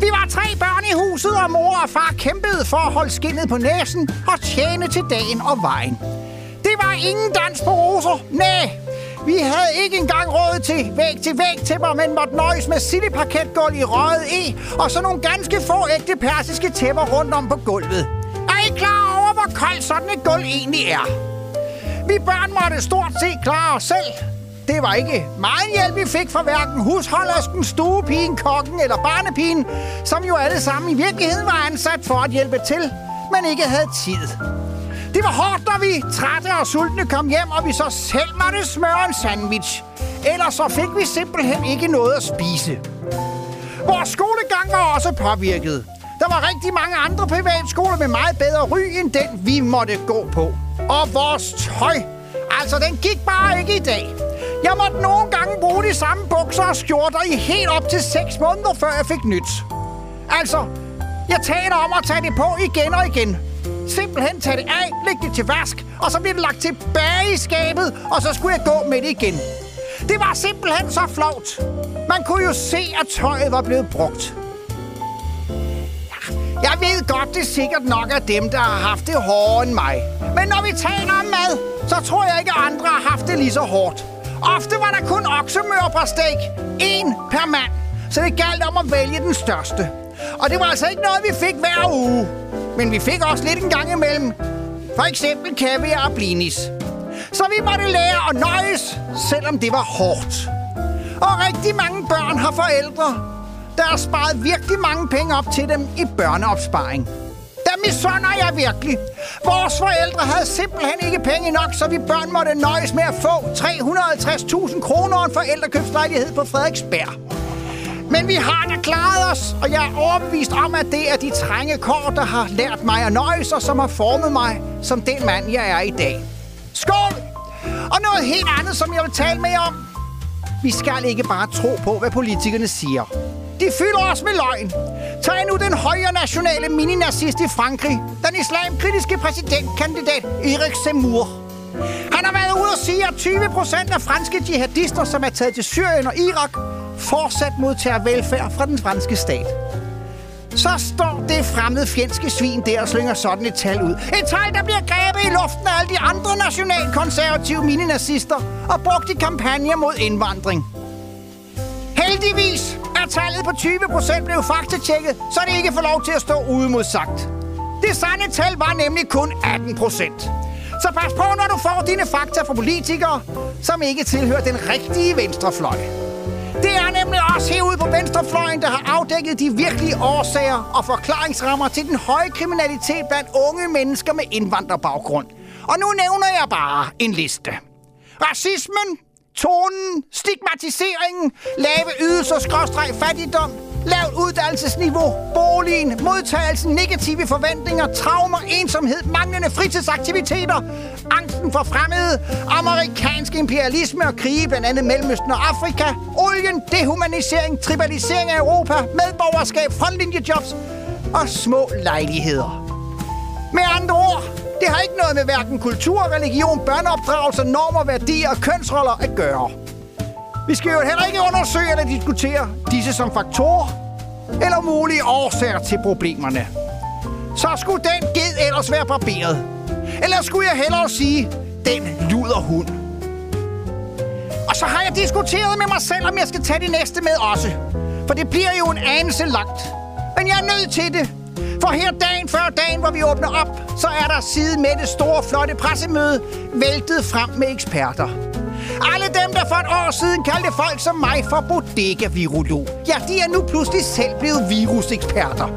Vi var tre børn i huset, og mor og far kæmpede for at holde skinnet på næsen og tjene til dagen og vejen. Det var ingen dans på roser. Nej, vi havde ikke engang råd til væg til væg tæpper, men måtte nøjes med sildeparketgulv i røget E, og så nogle ganske få ægte persiske tæpper rundt om på gulvet. Er I klar over, hvor koldt sådan et gulv egentlig er? Vi børn måtte stort set klare os selv. Det var ikke meget hjælp, vi fik fra hverken husholdersken, stuepigen, kokken eller barnepigen, som jo alle sammen i virkeligheden var ansat for at hjælpe til, men ikke havde tid. Det var hårdt, når vi trætte og sultne kom hjem, og vi så selv måtte smøre en sandwich. Ellers så fik vi simpelthen ikke noget at spise. Vores skolegang var også påvirket. Der var rigtig mange andre privatskoler med meget bedre ry end den, vi måtte gå på. Og vores tøj, altså den gik bare ikke i dag. Jeg måtte nogle gange bruge de samme bukser og skjorter i helt op til 6 måneder, før jeg fik nyt. Altså, jeg taler om at tage det på igen og igen. Simpelthen tage det af, lægge det til vask, og så bliver det lagt tilbage i skabet, og så skulle jeg gå med det igen. Det var simpelthen så flot. Man kunne jo se, at tøjet var blevet brugt. Jeg ved godt, det er sikkert nok af dem, der har haft det hårdere end mig. Men når vi taler om mad, så tror jeg ikke, at andre har haft det lige så hårdt. Ofte var der kun oksemør på steak. En per mand. Så det galt om at vælge den største. Og det var altså ikke noget, vi fik hver uge. Men vi fik også lidt en gang imellem. For eksempel kaviar og blinis. Så vi måtte lære at nøjes, selvom det var hårdt. Og rigtig mange børn har forældre, der har sparet virkelig mange penge op til dem i børneopsparing. Der misunder jeg virkelig. Vores forældre havde simpelthen ikke penge nok, så vi børn måtte nøjes med at få 350.000 kroner og en forældrekøbslejlighed på Frederiksberg. Men vi har da klaret os, og jeg er overbevist om, at det er de trænge kår, der har lært mig at nøjes, og som har formet mig som den mand, jeg er i dag. Skål! Og noget helt andet, som jeg vil tale med om. Vi skal ikke bare tro på, hvad politikerne siger. De fylder os med løgn. Tag nu den højre nationale mininazist i Frankrig, den islamkritiske præsidentkandidat Erik Zemmour. Han har været ude og sige, at 20 procent af franske jihadister, som er taget til Syrien og Irak, fortsat modtager velfærd fra den franske stat. Så står det fremmede fjendske svin der og slynger sådan et tal ud. Et tal, der bliver grebet i luften af alle de andre nationalkonservative mininazister og brugt i kampagner mod indvandring. Heldigvis er tallet på 20 procent blevet faktatjekket, så det ikke får lov til at stå uimodsagt. Det sande tal var nemlig kun 18 procent. Så pas på, når du får dine fakta fra politikere, som ikke tilhører den rigtige venstrefløj. Det er nemlig også herude på venstrefløjen, der har afdækket de virkelige årsager og forklaringsrammer til den høje kriminalitet blandt unge mennesker med indvandrerbaggrund. Og nu nævner jeg bare en liste. Racismen, tonen, stigmatiseringen, lave ydelser, skråstreg, fattigdom, lavt uddannelsesniveau, boligen, modtagelsen, negative forventninger, traumer, ensomhed, manglende fritidsaktiviteter, angsten for fremmede, amerikansk imperialisme og krige, blandt andet Mellemøsten og Afrika, olien, dehumanisering, tribalisering af Europa, medborgerskab, frontlinjejobs og små lejligheder. Med andre ord, det har ikke noget med hverken kultur, religion, børneopdragelse, normer, værdier og kønsroller at gøre. Vi skal jo heller ikke undersøge eller diskutere disse som faktorer eller mulige årsager til problemerne. Så skulle den ged ellers være barberet. Eller skulle jeg hellere sige, den luder hund. Og så har jeg diskuteret med mig selv, om jeg skal tage det næste med også. For det bliver jo en anelse langt. Men jeg er nødt til det. For her dagen før dagen, hvor vi åbner op, så er der side med det store, flotte pressemøde væltet frem med eksperter. Alle dem, der for et år siden kaldte folk som mig for bodega-virolog, ja, de er nu pludselig selv blevet viruseksperter.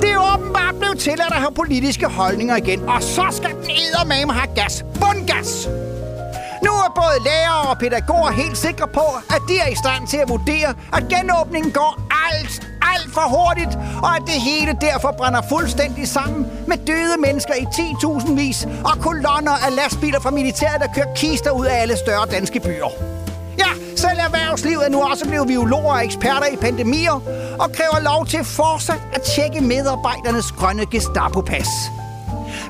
Det er åbenbart blevet tilladt at have politiske holdninger igen, og så skal den eddermame have gas. Bundgas! Nu er både lærere og pædagoger helt sikre på, at de er i stand til at vurdere, at genåbningen går alt, alt for hurtigt, og at det hele derfor brænder fuldstændig sammen med døde mennesker i 10.000 vis og kolonner af lastbiler fra militæret, der kører kister ud af alle større danske byer. Ja, selv erhvervslivet er nu også blevet biologer og eksperter i pandemier og kræver lov til fortsat at tjekke medarbejdernes grønne Gestapo-pas.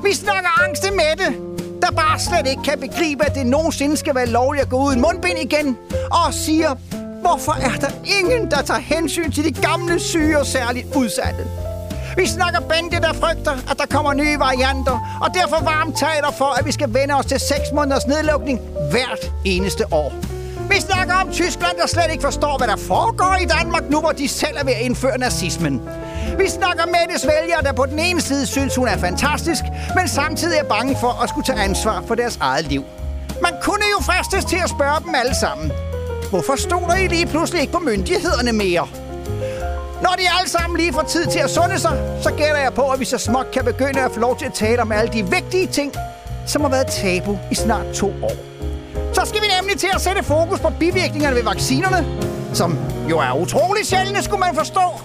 Vi snakker angst med det, der bare slet ikke kan begribe, at det nogensinde skal være lovligt at gå uden mundbind igen, og siger, hvorfor er der ingen, der tager hensyn til de gamle syge og særligt udsatte? Vi snakker bande, der frygter, at der kommer nye varianter, og derfor varmt taler for, at vi skal vende os til 6 måneders nedlukning hvert eneste år. Vi snakker om Tyskland, der slet ikke forstår, hvad der foregår i Danmark, nu hvor de selv er ved at indføre nazismen. Vi snakker om Mettes vælgere, der på den ene side synes, hun er fantastisk, men samtidig er bange for at skulle tage ansvar for deres eget liv. Man kunne jo fristes til at spørge dem alle sammen. Hvorfor stoler I lige pludselig ikke på myndighederne mere? Når de alle sammen lige får tid til at sunde sig, så gætter jeg på, at vi så småt kan begynde at få lov til at tale om alle de vigtige ting, som har været tabu i snart to år. Så skal vi nemlig til at sætte fokus på bivirkningerne ved vaccinerne, som jo er utrolig sjældne, skulle man forstå.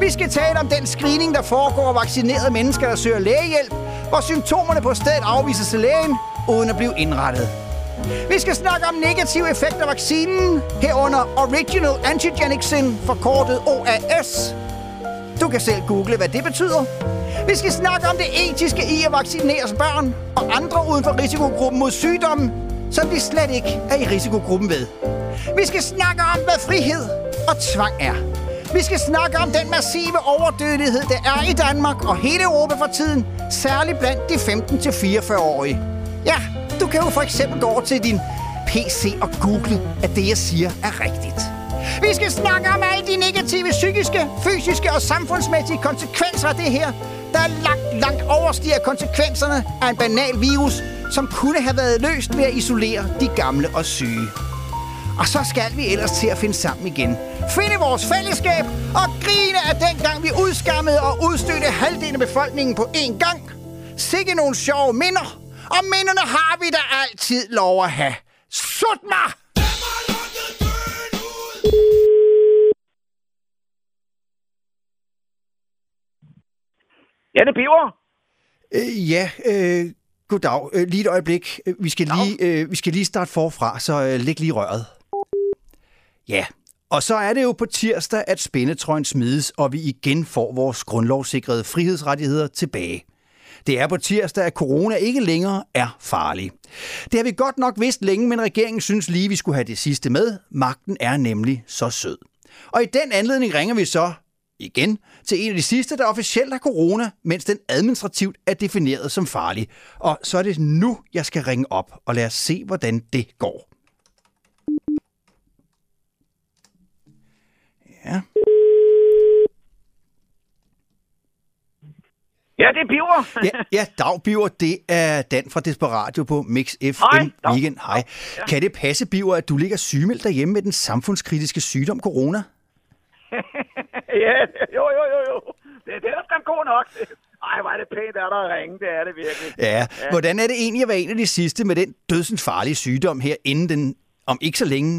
Vi skal tale om den screening, der foregår af vaccinerede mennesker, der søger lægehjælp, hvor symptomerne på stedet afvises til lægen, uden at blive indrettet. Vi skal snakke om negative effekter af vaccinen, herunder Original Antigenic Sin, forkortet OAS. Du kan selv google, hvad det betyder. Vi skal snakke om det etiske i at vaccinere børn og andre uden for risikogruppen mod sygdommen, som de slet ikke er i risikogruppen ved. Vi skal snakke om, hvad frihed og tvang er. Vi skal snakke om den massive overdødelighed, der er i Danmark og hele Europa for tiden, særligt blandt de 15-44-årige. Ja, du kan jo for eksempel gå over til din PC og google, at det, jeg siger, er rigtigt. Vi skal snakke om alle de negative psykiske, fysiske og samfundsmæssige konsekvenser af det her, der langt, langt overstiger konsekvenserne af en banal virus, som kunne have været løst ved at isolere de gamle og syge. Og så skal vi ellers til at finde sammen igen. Finde vores fællesskab og grine af dengang vi udskammede og udstødte halvdelen af befolkningen på én gang. Sikke nogle sjove minder. Og minderne har vi da altid lov at have. Sut mig! Ja, det er Biver. Øh, ja, øh, goddag. Øh, lige et øjeblik. Øh, Vi skal lige, øh, vi skal lige starte forfra, så øh, læg lige røret. Ja, og så er det jo på tirsdag, at spændetrøjen smides, og vi igen får vores grundlovssikrede frihedsrettigheder tilbage. Det er på tirsdag, at corona ikke længere er farlig. Det har vi godt nok vidst længe, men regeringen synes lige, vi skulle have det sidste med. Magten er nemlig så sød. Og i den anledning ringer vi så igen til en af de sidste, der officielt har corona, mens den administrativt er defineret som farlig. Og så er det nu, jeg skal ringe op, og lad os se, hvordan det går. Ja. Ja, det er Biver. Ja, ja dag, Biver. Det er Dan fra Desperatio på Mix FM Hej, dag. Weekend. Hej. Kan det passe, Biver, at du ligger sygemeldt derhjemme med den samfundskritiske sygdom corona? ja, jo, jo, jo, jo. Det, det er sgu god nok. Ej, hvor er det pænt, er der at ringe. Det er det virkelig. Ja. Hvordan er det egentlig at være en af de sidste med den dødsens farlige sygdom her, inden den om ikke så længe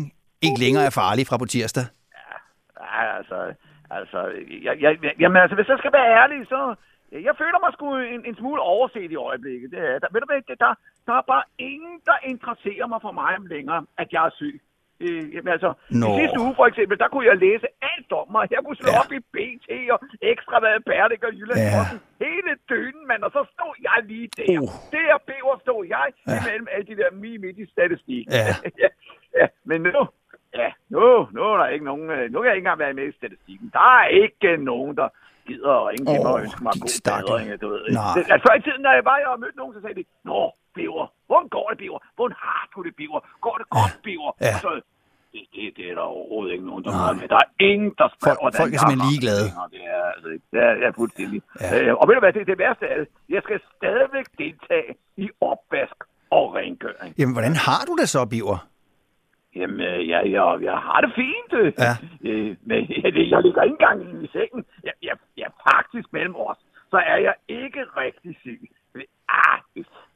ikke længere er farlig fra på tirsdag? Ej, altså, altså, jeg, jeg, jamen, altså, hvis jeg skal være ærlig, så... Jeg føler mig sgu en, en smule overset i øjeblikket. Det er, der, ved du hvad, der, der er bare ingen, der interesserer mig for mig længere, at jeg er syg. Øh, jamen, altså, Nå. i sidste uge for eksempel, der kunne jeg læse alt om mig. Jeg kunne slå Ja. op i BT og Ekstrabladet Berlik og Jyllandsposten. Ja. Hele døgnen, mand, og så stod jeg lige der. Uh. Der bæver stod jeg Ja. imellem alle de der mi midt i statistik. Ja. ja, ja, men nu, ja, nu, nu er der ikke nogen, øh, nu kan jeg ikke engang være med i statistikken. Der er ikke nogen, der gider at ringe til mig og Åh, ønske mig god bedring, du ved. Nej. Altså, før i tiden, når jeg var og mødte nogen, så sagde de, Nå, Biver, hvordan går det, Biver? Hvordan har du det, Biver? Går det godt, Biver? Ja. Og Så, det, det, det er der overhovedet ikke nogen, der har med. Der er ingen, der spørger, Folk- folk er simpelthen ligeglade. Det er, altså, det er, jeg er fuldstændig. Ja. Øh, og ved du hvad, det, det værste er, jeg skal stadigvæk deltage i opvask og rengøring. Jamen, hvordan har du det så, Biver? Jamen, øh, jeg, jeg, jeg har det fint. Ja. Øh, men jeg, jeg ligger ikke engang i sengen. Jeg, jeg, jeg faktisk mellem os, så er jeg ikke rigtig syg. Ah,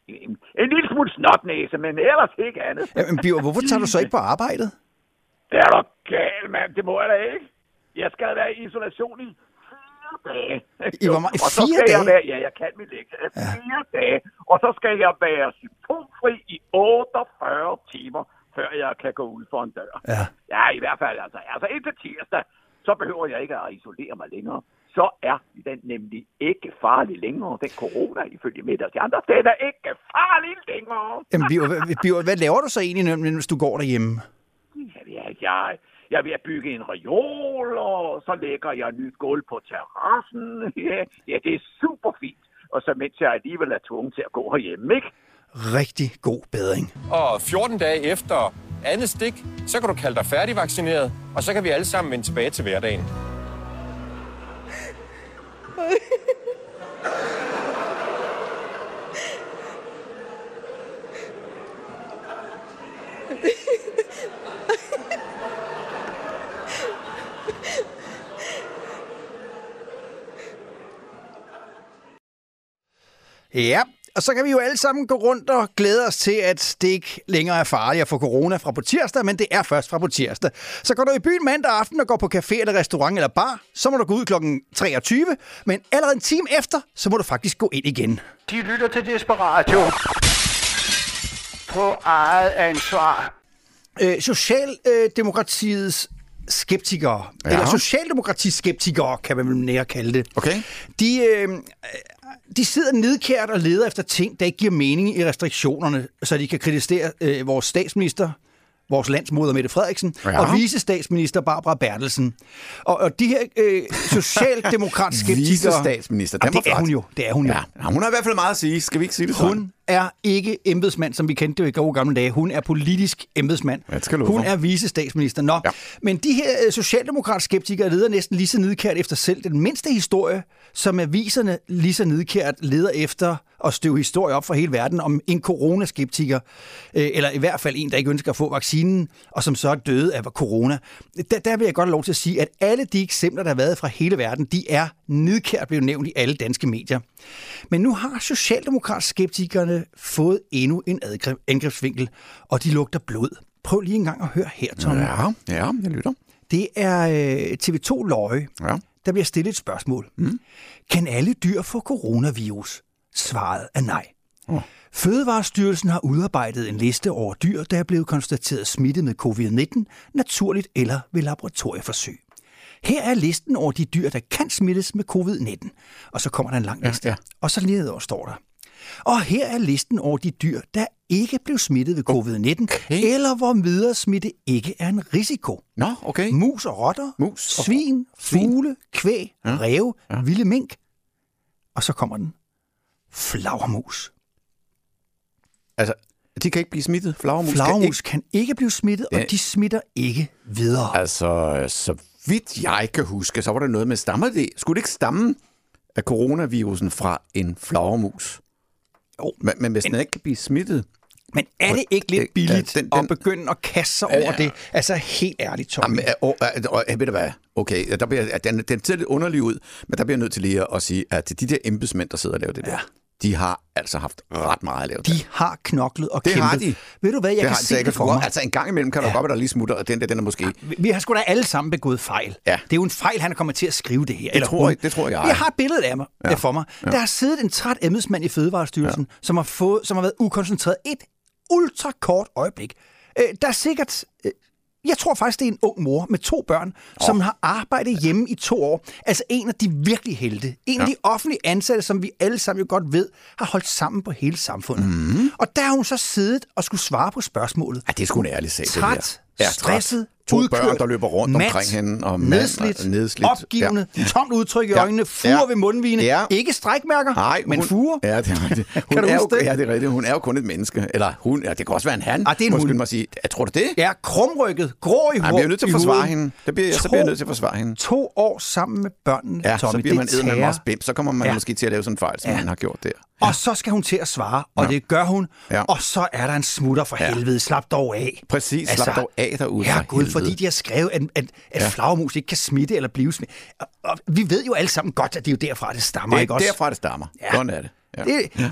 en, en lille smule snotnæse, men ellers ikke andet. Jamen, Biver, hvorfor tager du så ikke på arbejdet? Det er da galt, mand. Det må jeg da ikke. Jeg skal være i isolation i fire dage. I hvor meget? Og så Fire skal jeg dage? være, ja, jeg kan mit lektie. Fire dage. Og så skal jeg være symptomfri i 48 timer, før jeg kan gå ud for en dør. Ja. Ja, i hvert fald altså. Altså indtil tirsdag, så behøver jeg ikke at isolere mig længere. Så er den nemlig ikke farlig længere. Den corona, ifølge og de andre, den er ikke farlig længere. Jamen, Biver, hvad, laver du så egentlig, mens du går derhjemme? Ja, jeg, jeg er ved at bygge en reol, og så lægger jeg nyt gulv på terrassen. Ja, ja, det er super fint. Og så mens jeg alligevel er tvunget til at gå herhjemme, ikke? Rigtig god bedring. Og 14 dage efter andet stik, så kan du kalde dig færdigvaccineret, og så kan vi alle sammen vende tilbage til hverdagen. Ja, og så kan vi jo alle sammen gå rundt og glæde os til, at det ikke længere er farligt at få corona fra på tirsdag, men det er først fra på tirsdag. Så går du i byen mandag aften og går på café eller restaurant eller bar, så må du gå ud kl. 23, men allerede en time efter, så må du faktisk gå ind igen. De lytter til Desperatio. På eget ansvar. Øh, Socialdemokratiets skeptikere, ja. eller socialdemokratiskeptikere, kan man vel nære kalde det. Okay. De, øh, de sidder nedkært og leder efter ting, der ikke giver mening i restriktionerne, så de kan kritisere øh, vores statsminister, vores landsmoder Mette Frederiksen, Ja. og vicestatsminister Barbara Bertelsen. Og, og de her øh, den Jamen, det er hun jo. Det er hun jo. Ja, hun har i hvert fald meget at sige. Skal vi ikke sige det sådan? Hun er ikke embedsmand, som vi kendte det i gode gamle dage. Hun er politisk embedsmand. Ja, skal Hun er vicestatsminister. Nå, ja. men de her øh, socialdemokratskeptikere leder næsten lige så nidkært efter selv den mindste historie, som aviserne lige så nidkært leder efter at støve historie op for hele verden om en coronaskeptiker, øh, eller i hvert fald en, der ikke ønsker at få vaccinen, og som så er døde af corona. Der, der vil jeg godt have lov til at sige, at alle de eksempler, der har været fra hele verden, de er nidkært blevet nævnt i alle danske medier. Men nu har socialdemokratskeptikerne fået endnu en angrebsvinkel, og de lugter blod. Prøv lige en gang at høre her, Tom. Ja, ja, jeg lytter. Det er øh, TV2 Løje, ja. Der bliver stillet et spørgsmål. Mm. Kan alle dyr få coronavirus? Svaret er nej. Oh. Fødevarestyrelsen har udarbejdet en liste over dyr, der er blevet konstateret smittet med covid-19, naturligt eller ved laboratorieforsøg. Her er listen over de dyr, der kan smittes med covid-19. Og så kommer der en lang liste. ja. Og så nedover står der. Og her er listen over de dyr, der ikke blev smittet ved covid-19, okay. eller hvor videre smitte ikke er en risiko. Nå, okay. Mus og rotter, Mus og- svin, fugle, kvæg, Ja. ræve, ja. vilde mink. Og så kommer den. Flagermus. Altså, de kan ikke blive smittet. Flagermus, Flagermus kan kan ikke blive smittet, Ja. og de smitter ikke videre. ikke... Altså, så vidt jeg kan huske, så var der noget med stammer det. Skulle det ikke stamme af coronavirusen fra en flagermus? Jo. Men, men hvis den ikke kan blive smittet... Men er det ikke lidt Ja, billigt den- den, den- at begynde at kaste sig Ja, over ja. det? Altså helt ærligt, Tommy. Jamen, og, og, og, ved du hvad? Okay, der bliver, ja, den, den ser lidt underlig ud, men der bliver jeg nødt til lige at sige, at de der embedsmænd, der sidder og laver det der, Ja. de har altså haft ret meget at lave De der. har knoklet og Det kæmpet. har de. Ved du hvad, jeg det kan har, se det kan for mig. Altså en gang imellem kan der Ja. godt være, der lige smutter, og den der, den er måske... Vi- Vi har sgu da alle sammen begået fejl. Ja. Det er jo en fejl, han er kommet til at skrive det her. Det tror hun. jeg- det tror jeg. Jeg har et billede af mig Ja. ja. for mig. Ja. Der har siddet en træt embedsmand i Fødevarestyrelsen, ja. som, har fået, som har været ukoncentreret et ultrakort øjeblik. Øh, der er sikkert... Øh, jeg tror faktisk, det er en ung mor med to børn, oh. som har arbejdet hjemme i to år. Altså en af de virkelig helte. En af Ja. de offentlige ansatte, som vi alle sammen jo godt ved, har holdt sammen på hele samfundet. Mm. Og der har hun så siddet og skulle svare på spørgsmålet. Ja, det sgu en ærlig sag, det Træt, der. Ja, stresset, To udkørt, børn, der løber rundt mat, omkring hende, og mand, nedslidt, og nedslidt. opgivende, Ja. tomt udtryk i Ja. øjnene, fuger Ja. ved mundvine. Ja. Ikke strækmærker, Nej, men hun, fuger. Ja, det er rigtigt. Hun Kan du er det? Ja, det er rigtigt. Hun er jo kun et menneske. Eller hun, ja, det kan også være en han. Ah, det er en Måske hun. mig sige. Jeg tror du det? Ja, krumrykket, grå i hovedet. vi er nødt til at forsvare hende. Det bliver, så To- bliver jeg nødt til at forsvare hende. To år sammen med børnene, Ja, Tommy. så bliver man eddermame også bim. Så kommer man Ja. måske til at lave sådan en fejl, som Ja. man har gjort der. Og så skal hun til at svare, og Ja. det gør hun. Ja. Og så er der en smutter for Ja. helvede. Slap dog af. Præcis, slap dog af derude Ja, Gud. Fordi de har skrevet, at, at, at Ja. flagermus ikke kan smitte eller blive smittet. Og, og vi ved jo alle sammen godt, at det er jo derfra, det stammer, Det ikke er også? derfra, det stammer. Ja. Sådan er det. Ja. Det, Ja. det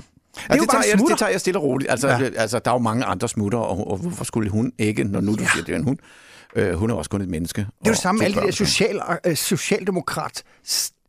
Ja, det, bare tager jeg, det tager jeg stille og roligt. Altså, ja. Altså, der er jo mange andre smutter, og, og hvorfor skulle hun ikke, når nu du ja. siger, det er en hund? Øh, hun er også kun et menneske. Det er jo det samme med alle de der social, øh, socialdemokrat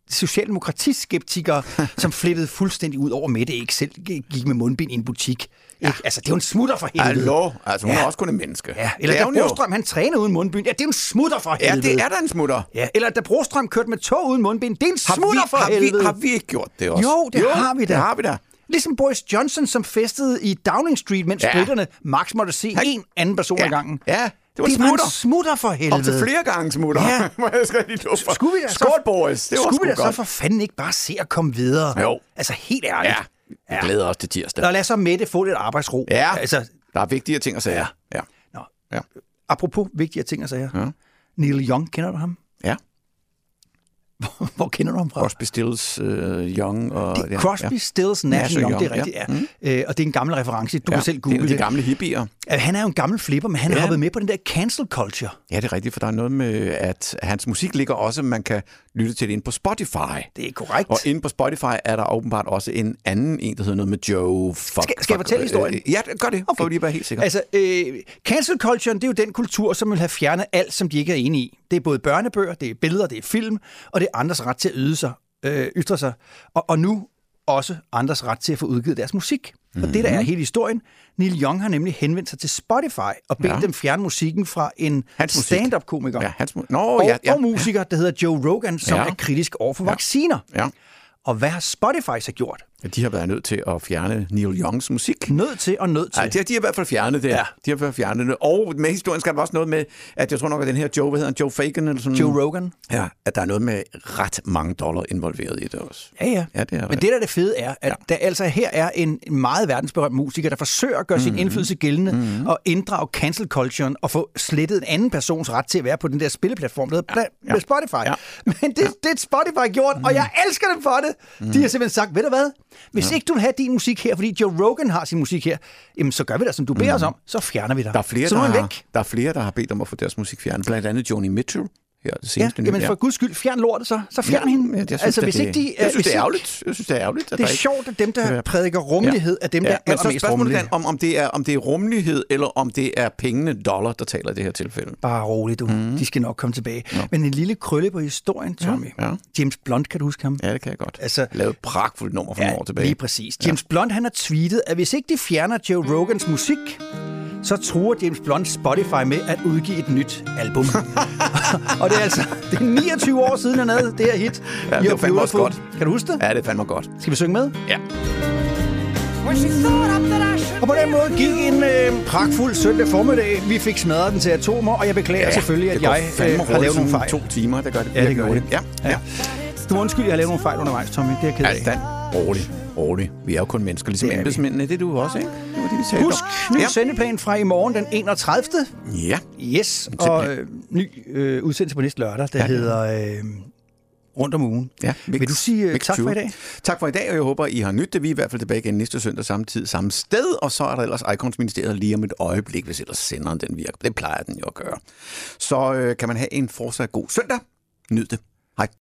socialdemokratiskeptikere, som flippede fuldstændig ud over Mette, ikke selv gik med mundbind i en butik. Ja. Ikke? Altså, det er jo en smutter for helvede. Hallo, altså hun Ja. er også kun et menneske. Ja, eller det er da hun jo. Brostrøm, han træner uden mundbind. Ja, det er jo en smutter for Ja, helvede. det er da en smutter. Ja, eller da Brostrøm kørte med tog uden mundbind. Det er en Har smutter vi, for har, vi, helvede. har vi ikke gjort det også? Jo, det har vi da. Det har vi da. Ligesom Boris Johnson, som festede i Downing Street, mens Ja. ja. britterne max måtte se Han- en anden person Ja. ad gangen. Ja, det var det var smutter. en smutter for helvede. Op til flere gange smutter. Ja. Jeg skal lige for. Skulle vi da så, Skål, Boris. Det var skulle vi da så godt. for fanden ikke bare se at komme videre? Jo. Altså helt ærligt. Ja, jeg glæder os til tirsdag. Nå, lad så Mette få lidt arbejdsro. Ja, Altså, der er vigtige ting at sige. Ja. ja. Nå. Ja. Apropos vigtige ting og sager. Ja. Neil Young, kender du ham? Ja. Hvor kender du ham fra? Crosby, Stills, uh, Young og... Det er Crosby, ja. Stills, Nash Nash og Young, det er Young, rigtigt, ja. ja. Mm. Øh, og det er en gammel reference. Du ja. kan selv google er det. af de gamle hippier. Han er jo en gammel flipper, men han er Ja. hoppet med på den der cancel culture. Ja, det er rigtigt, for der er noget med, at hans musik ligger også, man kan lytte til det inde på Spotify. Det er korrekt. Og inde på Spotify er der åbenbart også en anden en, der hedder noget med Joe Fuck. Skal- skal jeg fortælle historien? Øh, Ja, gør det, okay. for lige være helt sikker. Altså, øh, cancel culture, det er jo den kultur, som vil have fjernet alt, som de ikke er enige i. Det er både børnebøger, det er billeder, det er film, og det er andres ret til at yde sig, øh, ytre sig. Og, og nu også andres ret til at få udgivet deres musik. Og det, der er hele historien, Neil Young har nemlig henvendt sig til Spotify og bedt Ja. ja. dem fjerne musikken fra en Hans stand-up-komiker. Ja, hans mu- Nå, og, ja, ja. og musiker, der hedder Joe Rogan, som Ja. er kritisk over for vacciner. Ja. Og hvad har Spotify så gjort? Ja, de har været nødt til at fjerne Neil Youngs musik. Nødt til og nødt til. Ja, de har, de har i hvert fald fjernet det. Ja. De har i fjernet det. Og med historien skal der også noget med, at jeg tror nok, at den her Joe, hvad hedder Joe Fagan eller sådan Joe Rogan. Ja, at der er noget med ret mange dollar involveret i det også. Ja, ja. Ja, det er Men det, der er det fede, er, at ja. der altså her er en meget verdensberømt musiker, der forsøger at gøre mm. sin indflydelse gældende mm. og inddrage cancel culturen og få slettet en anden persons ret til at være på den der spilleplatform, der hedder ja. ja. Spotify. Ja. Men det, det er Spotify gjort, mm. og jeg elsker dem for det. Mm. De har simpelthen sagt, ved du hvad? Hvis ja. ikke du vil have din musik her, fordi Joe Rogan har sin musik her, jamen så gør vi det, som du beder os om, så fjerner vi dig. Der er, flere, så der, er har, væk. der er flere, der har bedt om at få deres musik fjernet. Blandt andet Joni Mitchell. Her, det Ja, seneste jamen nye, for guds skyld, fjern lortet så. Så fjern Ja, hende. ja, jeg synes, altså, hvis det, ikke de, jeg synes, det er ærgerligt. Jeg synes, det er ærgerligt. At Det er ikke- sjovt, at dem, der Ja. prædiker rummelighed, er dem, der er Men så er spørgsmålet rummelige. Om, om, det er, om det er rummelighed, eller om det er pengene dollar, der taler i det her tilfælde. Bare roligt, du. Mm. De skal nok komme tilbage. Ja. Men en lille krølle på historien, Tommy. Ja, ja. James Blunt, kan du huske ham? Ja, det kan jeg godt. Altså, Lavet et pragtfuldt nummer for nogle år tilbage. lige præcis. James ja. Blunt, han har tweetet, at hvis ikke de fjerner Joe Rogans musik, så truer James Blunt Spotify med at udgive et nyt album. og det er altså det er 29 år siden, han havde det her hit. Ja, det var fandme også godt. Kan du huske det? Ja, det er fandme godt. Skal vi synge med? Ja. Og på den måde gik en øh, pragtfuld søndag formiddag. Vi fik smadret den til atomer, og jeg beklager ja, selvfølgelig, at jeg fandme øh, har lavet nogle fejl. To timer, det gør det. Ja, det gør det. hurtigt. Ja, ja. Du må undskylde, at jeg har lavet nogle fejl undervejs, Tommy. Det er jeg ked Ja, af. Dan, rolig, rolig. Vi er jo kun mennesker, ligesom Det embedsmændene. Det er du også, ikke? Det var det, vi talte Husk, om. ny Ja. sendeplan fra i morgen den 31. Ja. Yes, og øh, ny øh, udsendelse på næste lørdag, der Ja. hedder øh, Rundt om ugen. Ja, Vil du sige øh, Mix tak for 20. i dag? Tak for i dag, og jeg håber, I har nydt det. Vi er i hvert fald tilbage igen næste søndag samme tid, samme sted, og så er der ellers Icons Ministeriet lige om et øjeblik, hvis ellers senderen den virker. Det plejer den jo at gøre. Så øh, kan man have en fortsat god søndag. Nyd det.